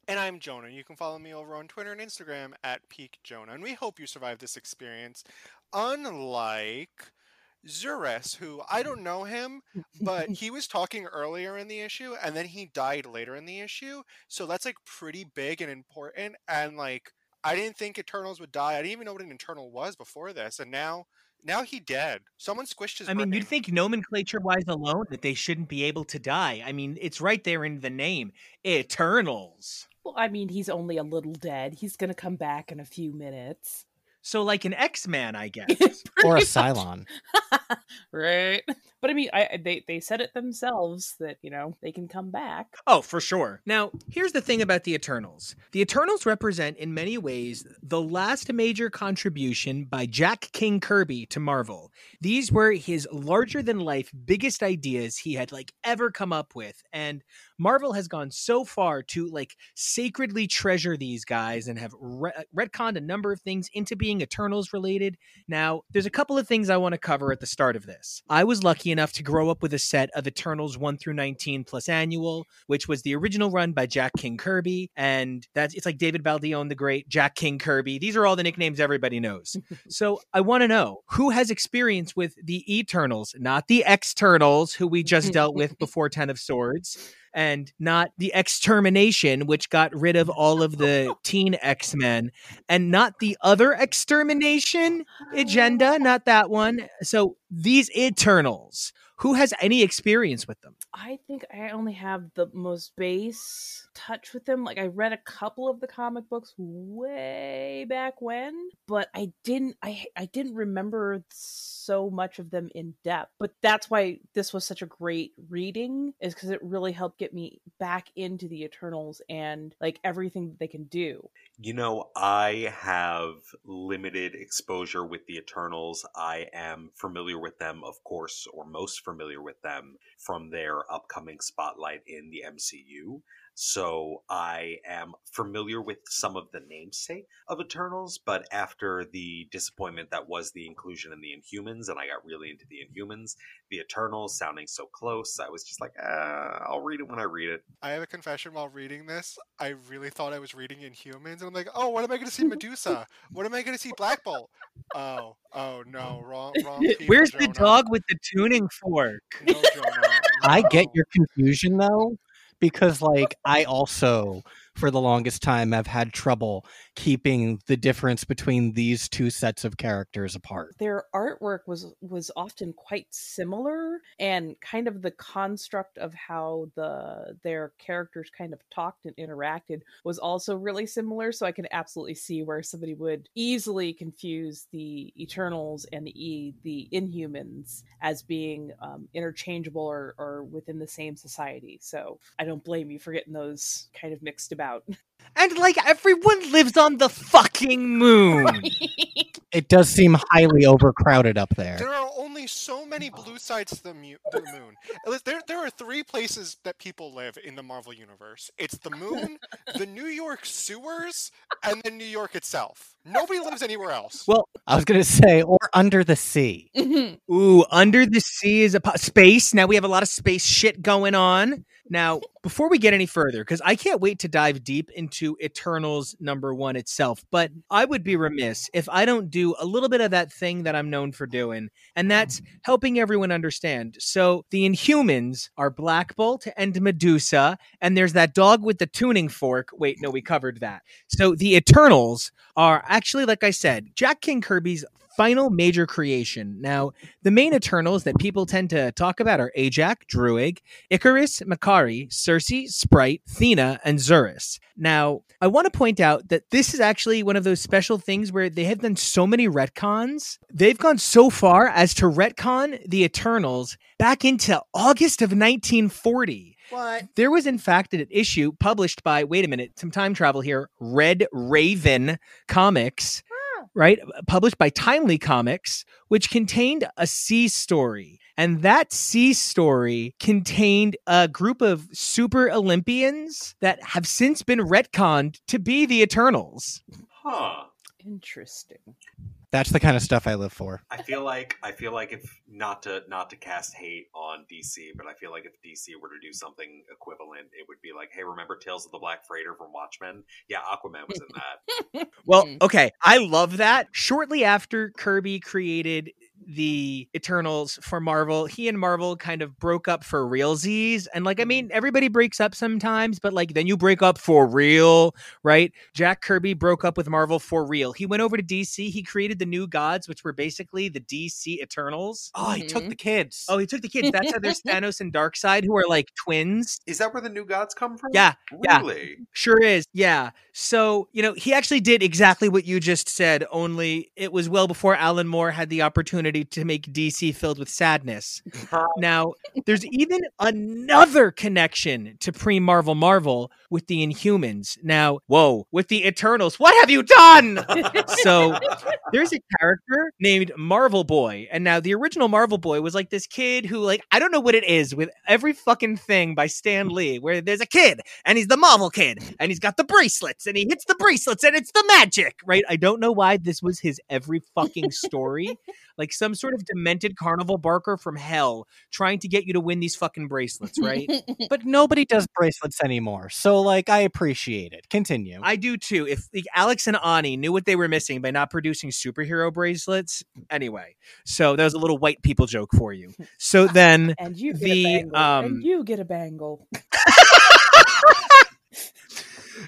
And I'm Jonah. You can follow me over on Twitter and Instagram at Peak Jonah. And we hope you survived this experience. Unlike Zuras, who I don't know him, but he was talking earlier in the issue and then he died later in the issue. So that's like pretty big and important. And like, I didn't think Eternals would die. I didn't even know what an Eternal was before this. And now, now he dead. Someone squished his I mean, brain. you'd think nomenclature wise alone that they shouldn't be able to die. I mean, it's right there in the name Eternals. Well, I mean, he's only a little dead. He's going to come back in a few minutes. So, like an X Man, I guess. Or a Cylon. right? But I mean, I they they said it themselves that you know they can come back. Oh, for sure. Now, here's the thing about the Eternals the Eternals represent, in many ways, the last major contribution by Jack King Kirby to Marvel. These were his larger than life, biggest ideas he had like ever come up with. And Marvel has gone so far to like sacredly treasure these guys and have re- uh, retconned a number of things into being Eternals related. Now, there's a couple of things I want to cover at the start of this. I was lucky enough to grow up with a set of Eternals 1 through 19 plus annual, which was the original run by Jack King Kirby. And that's it's like David Baldeón the Great, Jack King Kirby. These are all the nicknames everybody knows. so I want to know who has experience with the Eternals, not the Externals, who we just dealt with before Ten of Swords and not the extermination, which got rid of all of the teen X Men, and not the other extermination agenda, not that one. So these Eternals, who has any experience with them? I think I only have the most base touch with them. Like I read a couple of the comic books way back when, but I didn't I I didn't remember so much of them in depth. But that's why this was such a great reading is cuz it really helped get me back into the Eternals and like everything that they can do. You know, I have limited exposure with the Eternals. I am familiar with them, of course, or most familiar with them from their upcoming spotlight in the MCU. So I am familiar with some of the namesake of Eternals, but after the disappointment that was the inclusion in the Inhumans, and I got really into the Inhumans, the Eternals sounding so close, I was just like, uh, I'll read it when I read it. I have a confession while reading this. I really thought I was reading Inhumans, and I'm like, oh, what am I going to see Medusa? What am I going to see Black Bolt? Oh, oh no, wrong, wrong. People, Where's the Jonah. dog with the tuning fork? No, Jonah. I get your confusion though, because like I also for the longest time have had trouble keeping the difference between these two sets of characters apart. their artwork was was often quite similar and kind of the construct of how the their characters kind of talked and interacted was also really similar so i can absolutely see where somebody would easily confuse the eternals and the e the inhumans as being um, interchangeable or, or within the same society so i don't blame you for getting those kind of mixed about And like everyone lives on the fucking moon. It does seem highly overcrowded up there. There are only so many blue sides to the, mu- the moon. There, there are three places that people live in the Marvel universe. It's the moon, the New York sewers, and then New York itself. Nobody lives anywhere else. Well, I was gonna say, or under the sea. Mm-hmm. ooh, under the sea is a po- space. Now we have a lot of space shit going on. Now, before we get any further, because I can't wait to dive deep into Eternals number one itself, but I would be remiss if I don't do a little bit of that thing that I'm known for doing, and that's helping everyone understand. So, the Inhumans are Black Bolt and Medusa, and there's that dog with the tuning fork. Wait, no, we covered that. So, the Eternals are actually, like I said, Jack King Kirby's final major creation. Now, the main Eternals that people tend to talk about are Ajak, Druig, Ikaris, Makari, Cersei, Sprite, Thena, and Zuras. Now, I want to point out that this is actually one of those special things where they have done so many retcons. They've gone so far as to retcon the Eternals back into August of 1940. What? There was, in fact, an issue published by, wait a minute, some time travel here, Red Raven Comics, right? Published by Timely Comics, which contained a sea story. And that sea story contained a group of super Olympians that have since been retconned to be the Eternals. Huh. Interesting. That's the kind of stuff I live for. I feel like I feel like if not to not to cast hate on DC, but I feel like if DC were to do something equivalent, it would be like, hey, remember Tales of the Black Freighter from Watchmen? Yeah, Aquaman was in that. Well, hmm. okay, I love that. Shortly after Kirby created the Eternals for Marvel, he and Marvel kind of broke up for realsies. And like, I mm-hmm. mean, everybody breaks up sometimes, but like, then you break up for real, right? Jack Kirby broke up with Marvel for real. He went over to DC. He created the New Gods, which were basically the DC Eternals. Oh, he took mm-hmm. the kids. Oh, he took the kids. That's how there's Thanos and Darkseid, who are like twins. Is that where the new gods come from? Yeah, yeah. Really? Sure is. Yeah. So, you know, he actually did exactly what you just said, only it was well before Alan Moore had the opportunity to make DC filled with sadness. now, there's even another connection to pre Marvel Marvel with the Inhumans. Now, whoa, with the Eternals. What have you done? so, there's a character named Marvel Boy. And now, the original Marvel Boy was like this kid who, like, I don't know what it is with every fucking thing by Stan Lee, where there's a kid and he's the Marvel kid and he's got the bracelets and he hits the bracelets and it's the magic, right? I don't know why this was his every fucking story. like some sort of demented carnival barker from hell trying to get you to win these fucking bracelets, right? but nobody does bracelets anymore. So, like, I appreciate it. Continue. I do too. If like, Alex and Ani knew what they were missing by not producing superhero bracelets, anyway. So that was a little white people joke for you. So then And you the um and you get a bangle.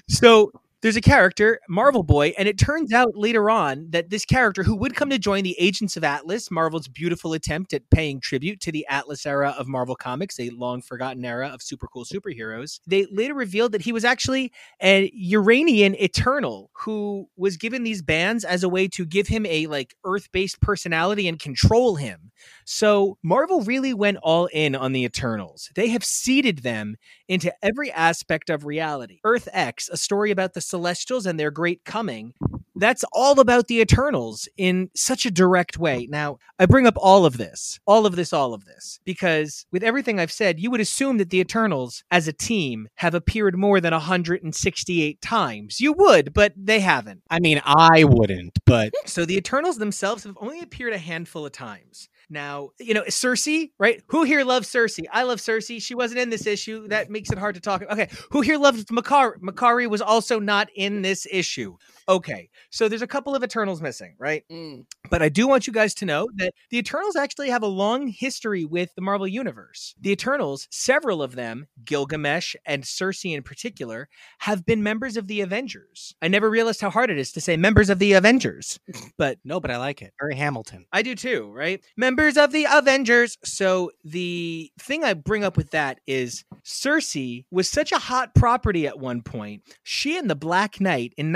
So there's a character, Marvel Boy, and it turns out later on that this character, who would come to join the Agents of Atlas, Marvel's beautiful attempt at paying tribute to the Atlas era of Marvel Comics, a long forgotten era of super cool superheroes, they later revealed that he was actually a Uranian Eternal who was given these bands as a way to give him a like Earth based personality and control him. So Marvel really went all in on the Eternals. They have seeded them into every aspect of reality. Earth X, a story about the Celestials and their great coming, that's all about the Eternals in such a direct way. Now, I bring up all of this, all of this, all of this, because with everything I've said, you would assume that the Eternals as a team have appeared more than 168 times. You would, but they haven't. I mean, I wouldn't, but So the Eternals themselves have only appeared a handful of times. Now, you know, Cersei, right? Who here loves Cersei? I love Cersei. She wasn't in this issue. That makes it hard to talk. Okay. Who here loves Makari? Makari was also not in this issue. Okay. So there's a couple of Eternals missing, right? Mm. But I do want you guys to know that the Eternals actually have a long history with the Marvel Universe. The Eternals, several of them, Gilgamesh and Cersei in particular, have been members of the Avengers. I never realized how hard it is to say members of the Avengers, but no, but I like it. Very Hamilton. I do too, right? Members of the Avengers. So the thing I bring up with that is Cersei was such a hot property at one point. She and the Black Knight in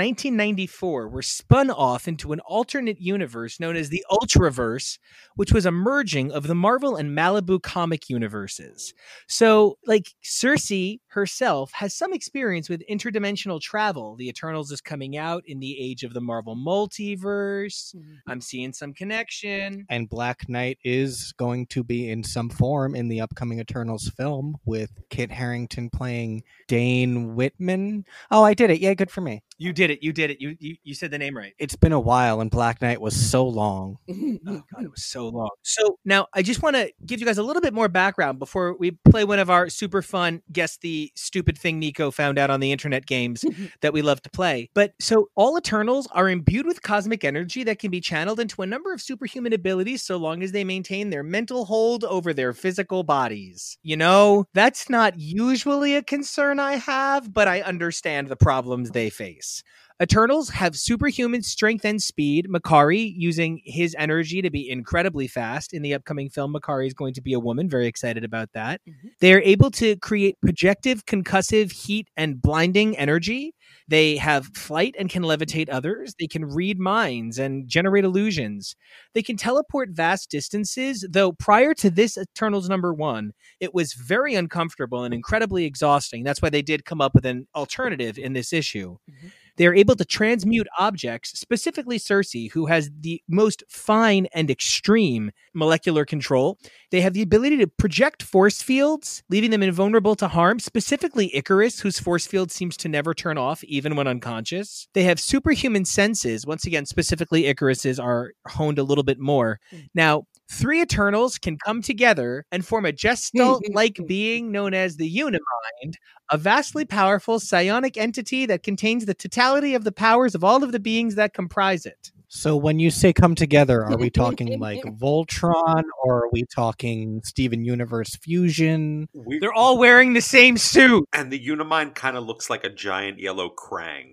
1994 were spun off into an alternate universe known as the Ultraverse, which was a merging of the Marvel and Malibu comic universes. So, like Cersei herself has some experience with interdimensional travel. The Eternals is coming out in the age of the Marvel multiverse. Mm-hmm. I'm seeing some connection. And Black Knight is going to be in some form in the upcoming Eternals film with Kit Harington playing Dane Whitman. Oh, I did it. Yeah, good for me. You did it. You did it. You you, you said the name right. It's been a while, and Black Knight was so long. Oh, oh god, it was so long. So now I just want to give you guys a little bit more background before we play one of our super fun guess the stupid thing Nico found out on the internet games that we love to play. But so all Eternals are imbued with cosmic energy that can be channeled into a number of superhuman abilities so long as they maintain their mental hold over their physical bodies. You know, that's not usually a concern I have, but I understand the problems they face. Eternals have superhuman strength and speed. Makari using his energy to be incredibly fast. In the upcoming film, Makari is going to be a woman. Very excited about that. Mm-hmm. They are able to create projective, concussive, heat, and blinding energy. They have flight and can levitate others. They can read minds and generate illusions. They can teleport vast distances, though prior to this Eternals number one, it was very uncomfortable and incredibly exhausting. That's why they did come up with an alternative in this issue. Mm-hmm. They are able to transmute objects, specifically Cersei, who has the most fine and extreme molecular control. They have the ability to project force fields, leaving them invulnerable to harm, specifically Ikaris, whose force field seems to never turn off, even when unconscious. They have superhuman senses. Once again, specifically Ikaris's are honed a little bit more. Hmm. Now, three Eternals can come together and form a gestalt like being known as the Unimind, a vastly powerful psionic entity that contains the totality of the powers of all of the beings that comprise it. So when you say come together, are we talking like Voltron or are we talking Steven Universe fusion? They're all wearing the same suit. And the Unimind kind of looks like a giant yellow Krang.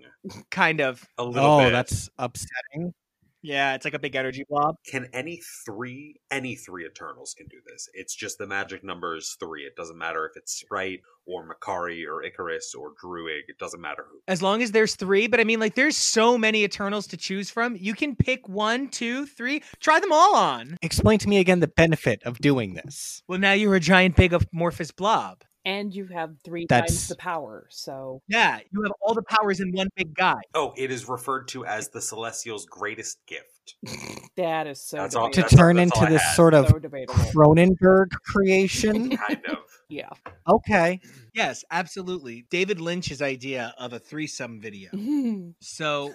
Kind of. A little Oh, bit. that's upsetting. Yeah, it's like a big energy blob. Can any three, any three Eternals can do this? It's just the magic number is three. It doesn't matter if it's Sprite or Makari or Ikaris or Druig. It doesn't matter who. As long as there's three, but I mean, like, there's so many Eternals to choose from. You can pick one, two, three, try them all on. Explain to me again the benefit of doing this. Well, now you're a giant big amorphous blob. And you have three That's- times the power. So Yeah, you have all the powers in one big guy. Oh, it is referred to as the Celestial's greatest gift. that is so That's all- To debatable. turn that's all into this had. sort of So debatable. Cronenberg creation. Kind of. Yeah. Okay. Yes, absolutely. David Lynch's idea of a threesome video. So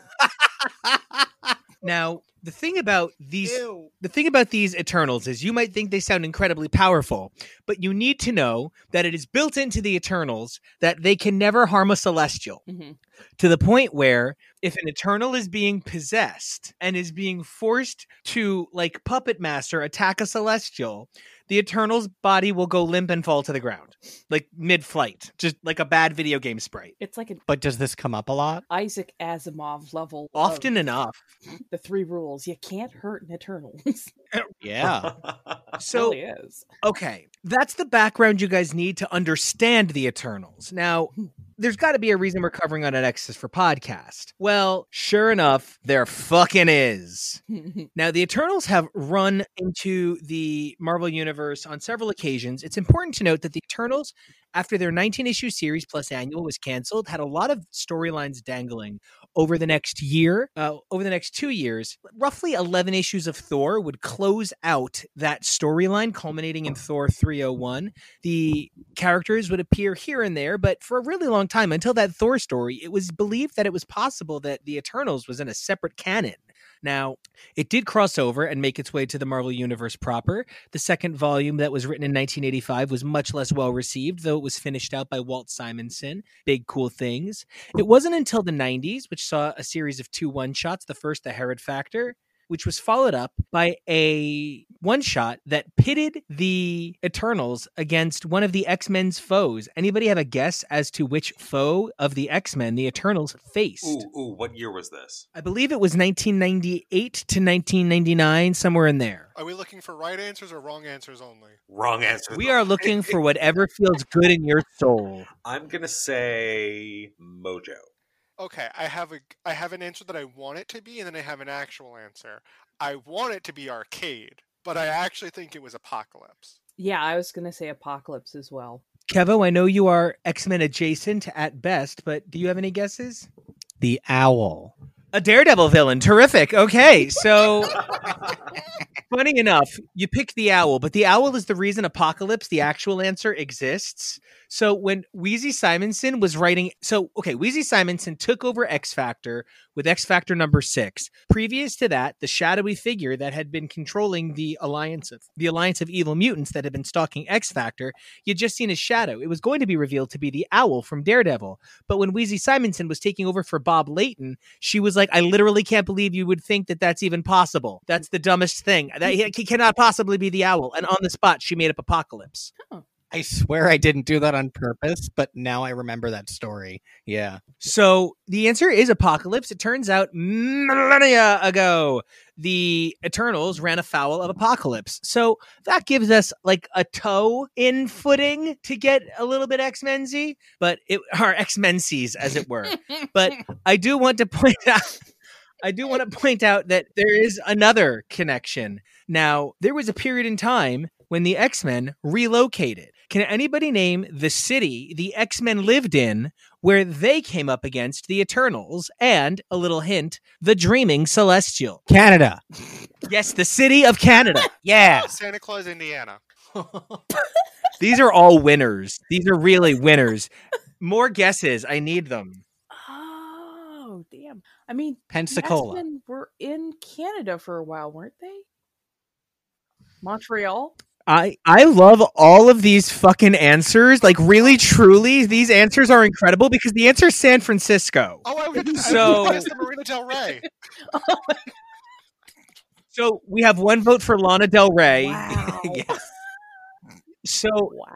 now the thing about these the thing about these Eternals is you might think they sound incredibly powerful, but you need to know that it is built into the Eternals that they can never harm a celestial. Mhm. To the point where if an Eternal is being possessed and is being forced to like puppet master attack a celestial, the Eternal's body will go limp and fall to the ground. Like mid flight. Just like a bad video game sprite. It's like a But does this come up a lot? Isaac Asimov level. of Often enough. the three rules. You can't hurt an Eternal. Uh, yeah. So really is. Okay, that's the background you guys need to understand the Eternals. Now, hmm. There's got to be a reason we're covering on an X's for podcast. Well, sure enough, there fucking is. Now, the Eternals have run into the Marvel Universe on several occasions. It's important to note that the Eternals, after their 19 issue series plus annual was canceled, had a lot of storylines dangling over the next year, uh, over the next two years. Roughly 11 issues of Thor would close out that storyline, culminating in Thor 301. The characters would appear here and there, but for a really long time, until that Thor story, it was believed that it was possible that the Eternals was in a separate canon. Now, it did cross over and make its way to the Marvel Universe proper. The second volume that was written in 1985 was much less well received, though it was finished out by Walt Simonson. Big cool things. It wasn't until the 90s, which saw a series of two one shots, the first, The Herod Factor, which was followed up by a one shot that pitted the Eternals against one of the X Men's foes. Anybody have a guess as to which foe of the X Men the Eternals faced? Ooh, ooh, what year was this? I believe it was 1998 to 1999, somewhere in there. Are we looking for right answers or wrong answers only? Wrong answers. We are looking for whatever feels good in your soul. I'm gonna say Mojo. Okay, I have a I have an answer that I want it to be, and then I have an actual answer. I want it to be arcade, but I actually think it was Apocalypse. Yeah, I was gonna say Apocalypse as well. Kevo, I know you are X Men adjacent at best, but do you have any guesses? The owl. A Daredevil villain. Terrific. Okay, so funny enough, you picked the owl, but the owl is the reason Apocalypse, the actual answer, exists. So when Weezie Simonson was writing, so okay, Weezie Simonson took over X Factor with X Factor number six. Previous to that, the shadowy figure that had been controlling the alliance of the alliance of evil mutants that had been stalking X Factor, you'd just seen his shadow. It was going to be revealed to be the owl from Daredevil. But when Weezie Simonson was taking over for Bob Layton, she was like, "I literally can't believe you would think that that's even possible. That's the dumbest thing. That he, he cannot possibly be the owl." And on the spot, she made up Apocalypse. I swear I didn't do that on purpose, but now I remember that story. Yeah. So the answer is Apocalypse. It turns out millennia ago, the Eternals ran afoul of Apocalypse. So that gives us like a toe in footing to get a little bit X Men Z, but it are X Men C's as it were. but I do want to point out. I do want to point out that there is another connection. Now, there was a period in time when the X Men relocated. Can anybody name the city the X Men lived in where they came up against the Eternals and, a little hint, the Dreaming Celestial? Canada. Yes, the city of Canada. Yeah. Santa Claus, Indiana. These are all winners. These are really winners. More guesses. I need them. Oh, damn. I mean, the Pensacola. X-Men were in Canada for a while, weren't they? Montreal? I I love all of these fucking answers. Like really, truly, these answers are incredible because the answer is San Francisco. Oh, I would So- I the Marina Del Rey. Oh so we have one vote for Lana Del Rey. Wow. yes. So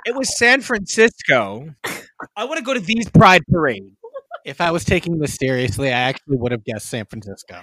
it was San Francisco. I want to go to these Pride Parade. If I was taking this seriously, I actually would have guessed San Francisco.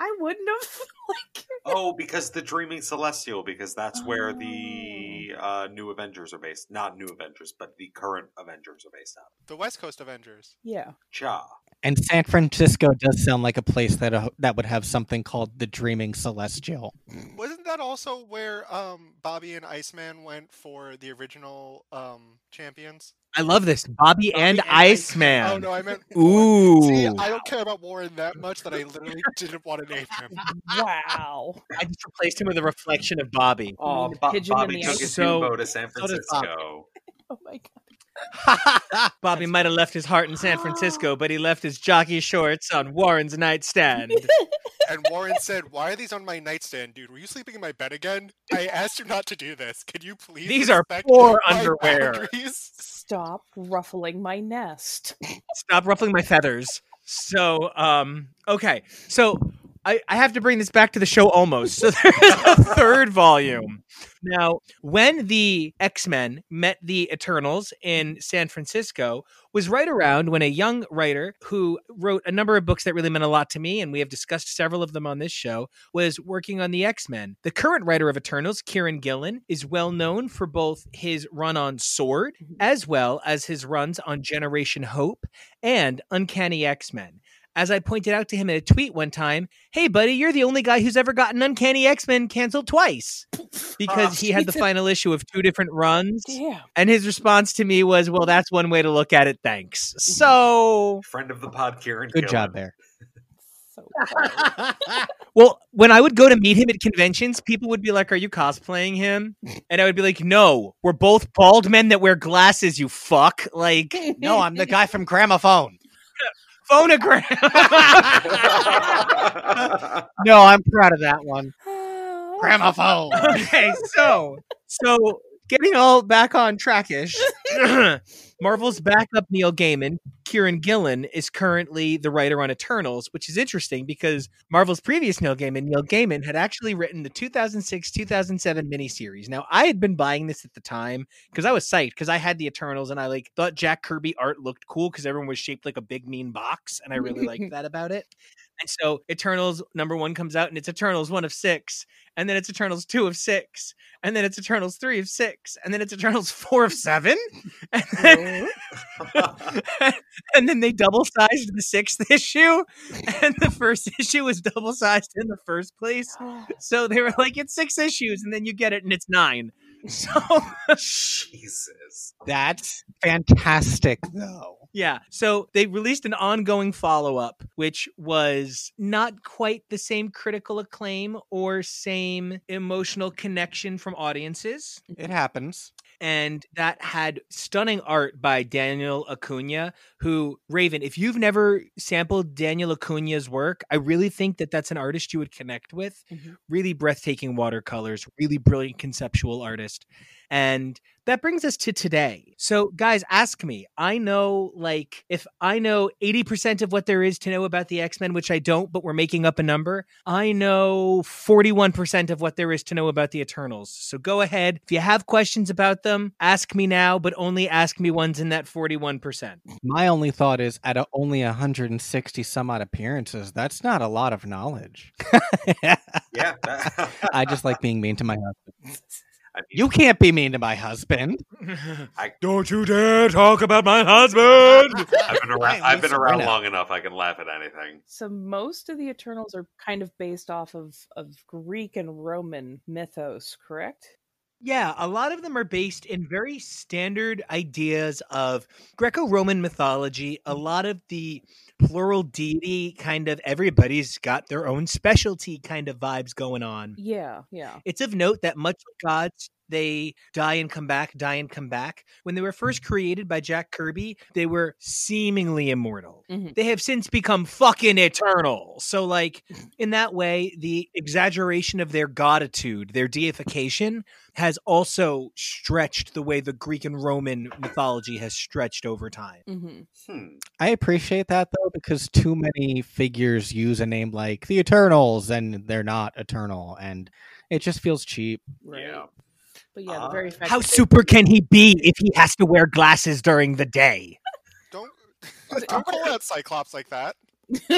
I wouldn't have. Like, Oh, because the Dreaming Celestial, because that's where the uh, new Avengers are based. Not new Avengers, but the current Avengers are based on. The West Coast Avengers. yeah. Cha. And San Francisco does sound like a place that uh, that would have something called the Dreaming Celestial. Wasn't that also where um, Bobby and Iceman went for the original um, champions? I love this. Bobby and Iceman. Oh no, I meant. Ooh. See, I don't care about Warren that much that I literally didn't want to name him. Wow. I just replaced him with a reflection of Bobby. Oh, the Bo- pigeon Bobby took ice. his So- so, to San so. Francisco. Oh my god. Bobby might have left his heart in San Francisco, but he left his jockey shorts on Warren's nightstand. And Warren said, "Why are these on my nightstand, dude? Were you sleeping in my bed again? I asked you not to do this. Can you please? These are respect poor underwear. boundaries?" Stop ruffling my nest. Stop ruffling my feathers. So, um, okay. So I, I have to bring this back to the show almost. So there's a third volume. Now, when the X-Men met the Eternals in San Francisco was right around when a young writer who wrote a number of books that really meant a lot to me, and we have discussed several of them on this show, was working on the X-Men. The current writer of Eternals, Kieron Gillen, is well known for both his run on Sword mm-hmm. as well as his runs on Generation Hope and Uncanny X-Men. As I pointed out to him in a tweet one time, hey, buddy, you're the only guy who's ever gotten Uncanny X Men canceled twice because he had the Jesus. final issue of two different runs. Damn. And his response to me was, well, that's one way to look at it. Thanks. Mm-hmm. So, Friend of the pod, Kieron. Good Gillen. job there. Well, when I would go to meet him at conventions, people would be like, are you cosplaying him? And I would be like, no, we're both bald men that wear glasses, you fuck. Like, No, I'm the guy from Gramophone. Phonogram. No, I'm proud of that one. Gramophone. okay, so so getting all back on trackish. Marvel's backup Neil Gaiman, Kieron Gillen, is currently the writer on Eternals, which is interesting because Marvel's previous Neil Gaiman, Neil Gaiman, had actually written the 2006 2007 miniseries. Now, I had been buying this at the time because I was psyched because I had the Eternals and I like thought Jack Kirby art looked cool because everyone was shaped like a big mean box, and I really liked that about it. And so Eternals number one comes out, and it's Eternals one of six, and then it's Eternals two of six, and then it's Eternals three of six, and then it's Eternals four of seven, and then, and then they double sized the sixth issue, and the first issue was double sized in the first place. So they were like, it's six issues, and then you get it, and it's nine. So Jesus. That's fantastic, though. Yeah. So they released an ongoing follow up, which was not quite the same critical acclaim or same emotional connection from audiences. It happens. And that had stunning art by Daniel Acuna, who, Raven, if you've never sampled Daniel Acuna's work, I really think that that's an artist you would connect with. Mhm. Really breathtaking watercolors, really brilliant conceptual artist. And that brings us to today. So, guys, ask me. I know, like, if I know 80% of what there is to know about the X Men, which I don't, but we're making up a number, I know 41% of what there is to know about the Eternals. So go ahead. If you have questions about them, ask me now, but only ask me ones in that 41%. My only thought is at a, only 160 some odd appearances, that's not a lot of knowledge. Yeah. I just like being mean to my husband. You can't be mean to my husband. I, Don't you dare talk about my husband. I've been around. I've been around long enough. I can laugh at anything. So most of the Eternals are kind of based off of, of Greek and Roman mythos, correct? Yeah, a lot of them are based in very standard ideas of Greco Roman mythology. A mm. lot of the plural deity kind of everybody's got their own specialty kind of vibes going on. Yeah, yeah. It's of note that much like gods, they die and come back, die and come back. When they were first created by Jack Kirby, they were seemingly immortal. Mhm. They have since become fucking eternal. So, like, in that way, the exaggeration of their goditude, their deification, has also stretched the way the Greek and Roman mythology has stretched over time. Mm-hmm. Hmm. I appreciate that though because too many figures use a name like the Eternals and they're not eternal and it just feels cheap. Right. Yeah. But yeah, the Uh, very fact How super can he be if he has to wear glasses during the day? Don't don't call out Cyclops like that.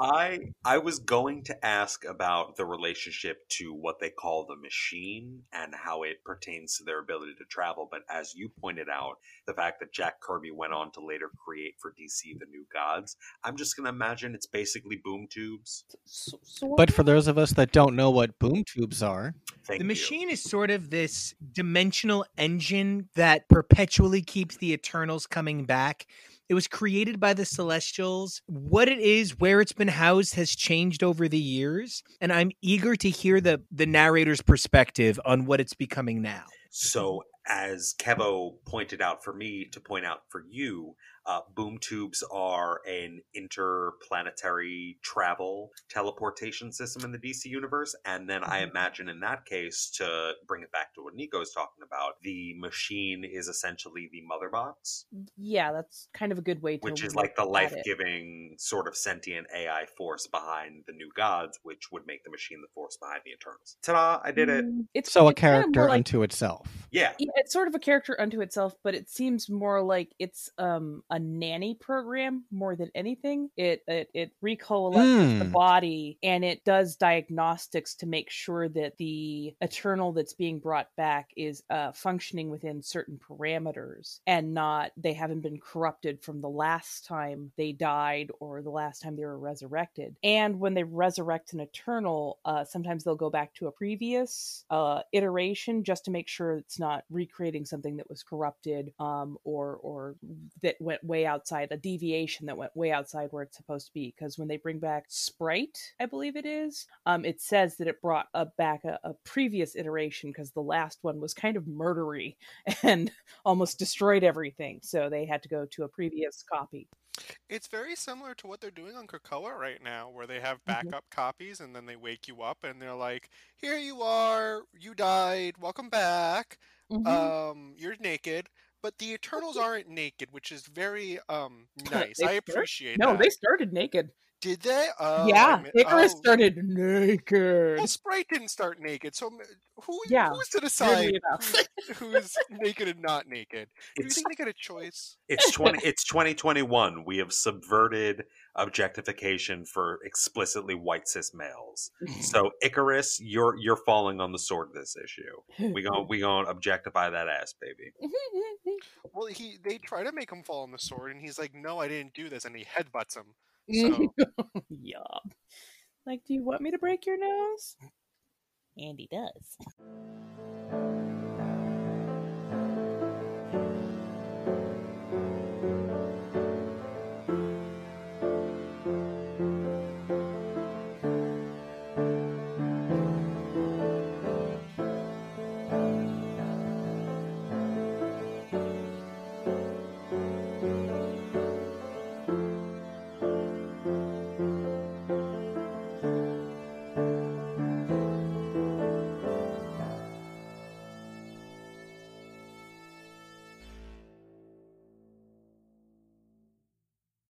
I I was going to ask about the relationship to what they call the machine and how it pertains to their ability to travel, but as you pointed out, the fact that Jack Kirby went on to later create for DC the New Gods, I'm just going to imagine it's basically boom tubes. so, so But for those of us that don't know what boom tubes are, Thank the you. machine is sort of this dimensional engine that perpetually keeps the Eternals coming back. It was created by the Celestials. What it is, where it's been housed, has changed over the years, and I'm eager to hear the the narrator's perspective on what it's becoming now. So, as Kevo pointed out for me to point out for you, uh, boom tubes are an interplanetary travel teleportation system in the DC universe. And then I imagine in that case, to bring it back to what Nico Nico's talking about, the machine is essentially the mother box, yeah, that's kind of a good way to which is like the life giving sort of sentient AI force behind the new gods, which would make the machine the force behind the Eternals. Ta da! I did it. Mm, It's so a it's kinda character like- unto itself. Yeah. Yeah, it's sort of a character unto itself, but it seems more like it's um a nanny program more than anything. It it, it recoalesces the Mm. body and it does diagnostics to make sure that the eternal that's being brought back is uh functioning within certain parameters and not they haven't been corrupted from the last time they died or the last time they were resurrected. And when they resurrect an eternal, uh sometimes they'll go back to a previous uh iteration just to make sure it's not recreating something that was corrupted um or or that went way outside a deviation that went way outside where it's supposed to be because when they bring back sprite i believe it is um it says that it brought a, back a, a previous iteration because the last one was kind of murdery and almost destroyed everything so they had to go to a previous copy It's very similar to what they're doing on Krakoa right now, where they have Mm-hmm. backup copies and then they wake you up and they're like, "Here you are, you died, welcome back. Mhm. Um, you're naked." But the Eternals aren't naked, which is very um nice. They I start- appreciate no that. they started naked Did they? Oh, yeah Ikaris oh. started naked Well, Sprite didn't start naked, so m- who Yeah, who's to decide who's, who's naked and not naked? Do you It's- think they get a choice? It's twenty. it's twenty twenty one. We have subverted objectification for explicitly white cis males. So Ikaris, you're you're falling on the sword of this issue. We going we going to objectify that ass, baby. Well, he they try to make him fall on the sword, and he's like, "No, I didn't do this," and he headbutts him. So yeah like do you want me to break your nose And he does.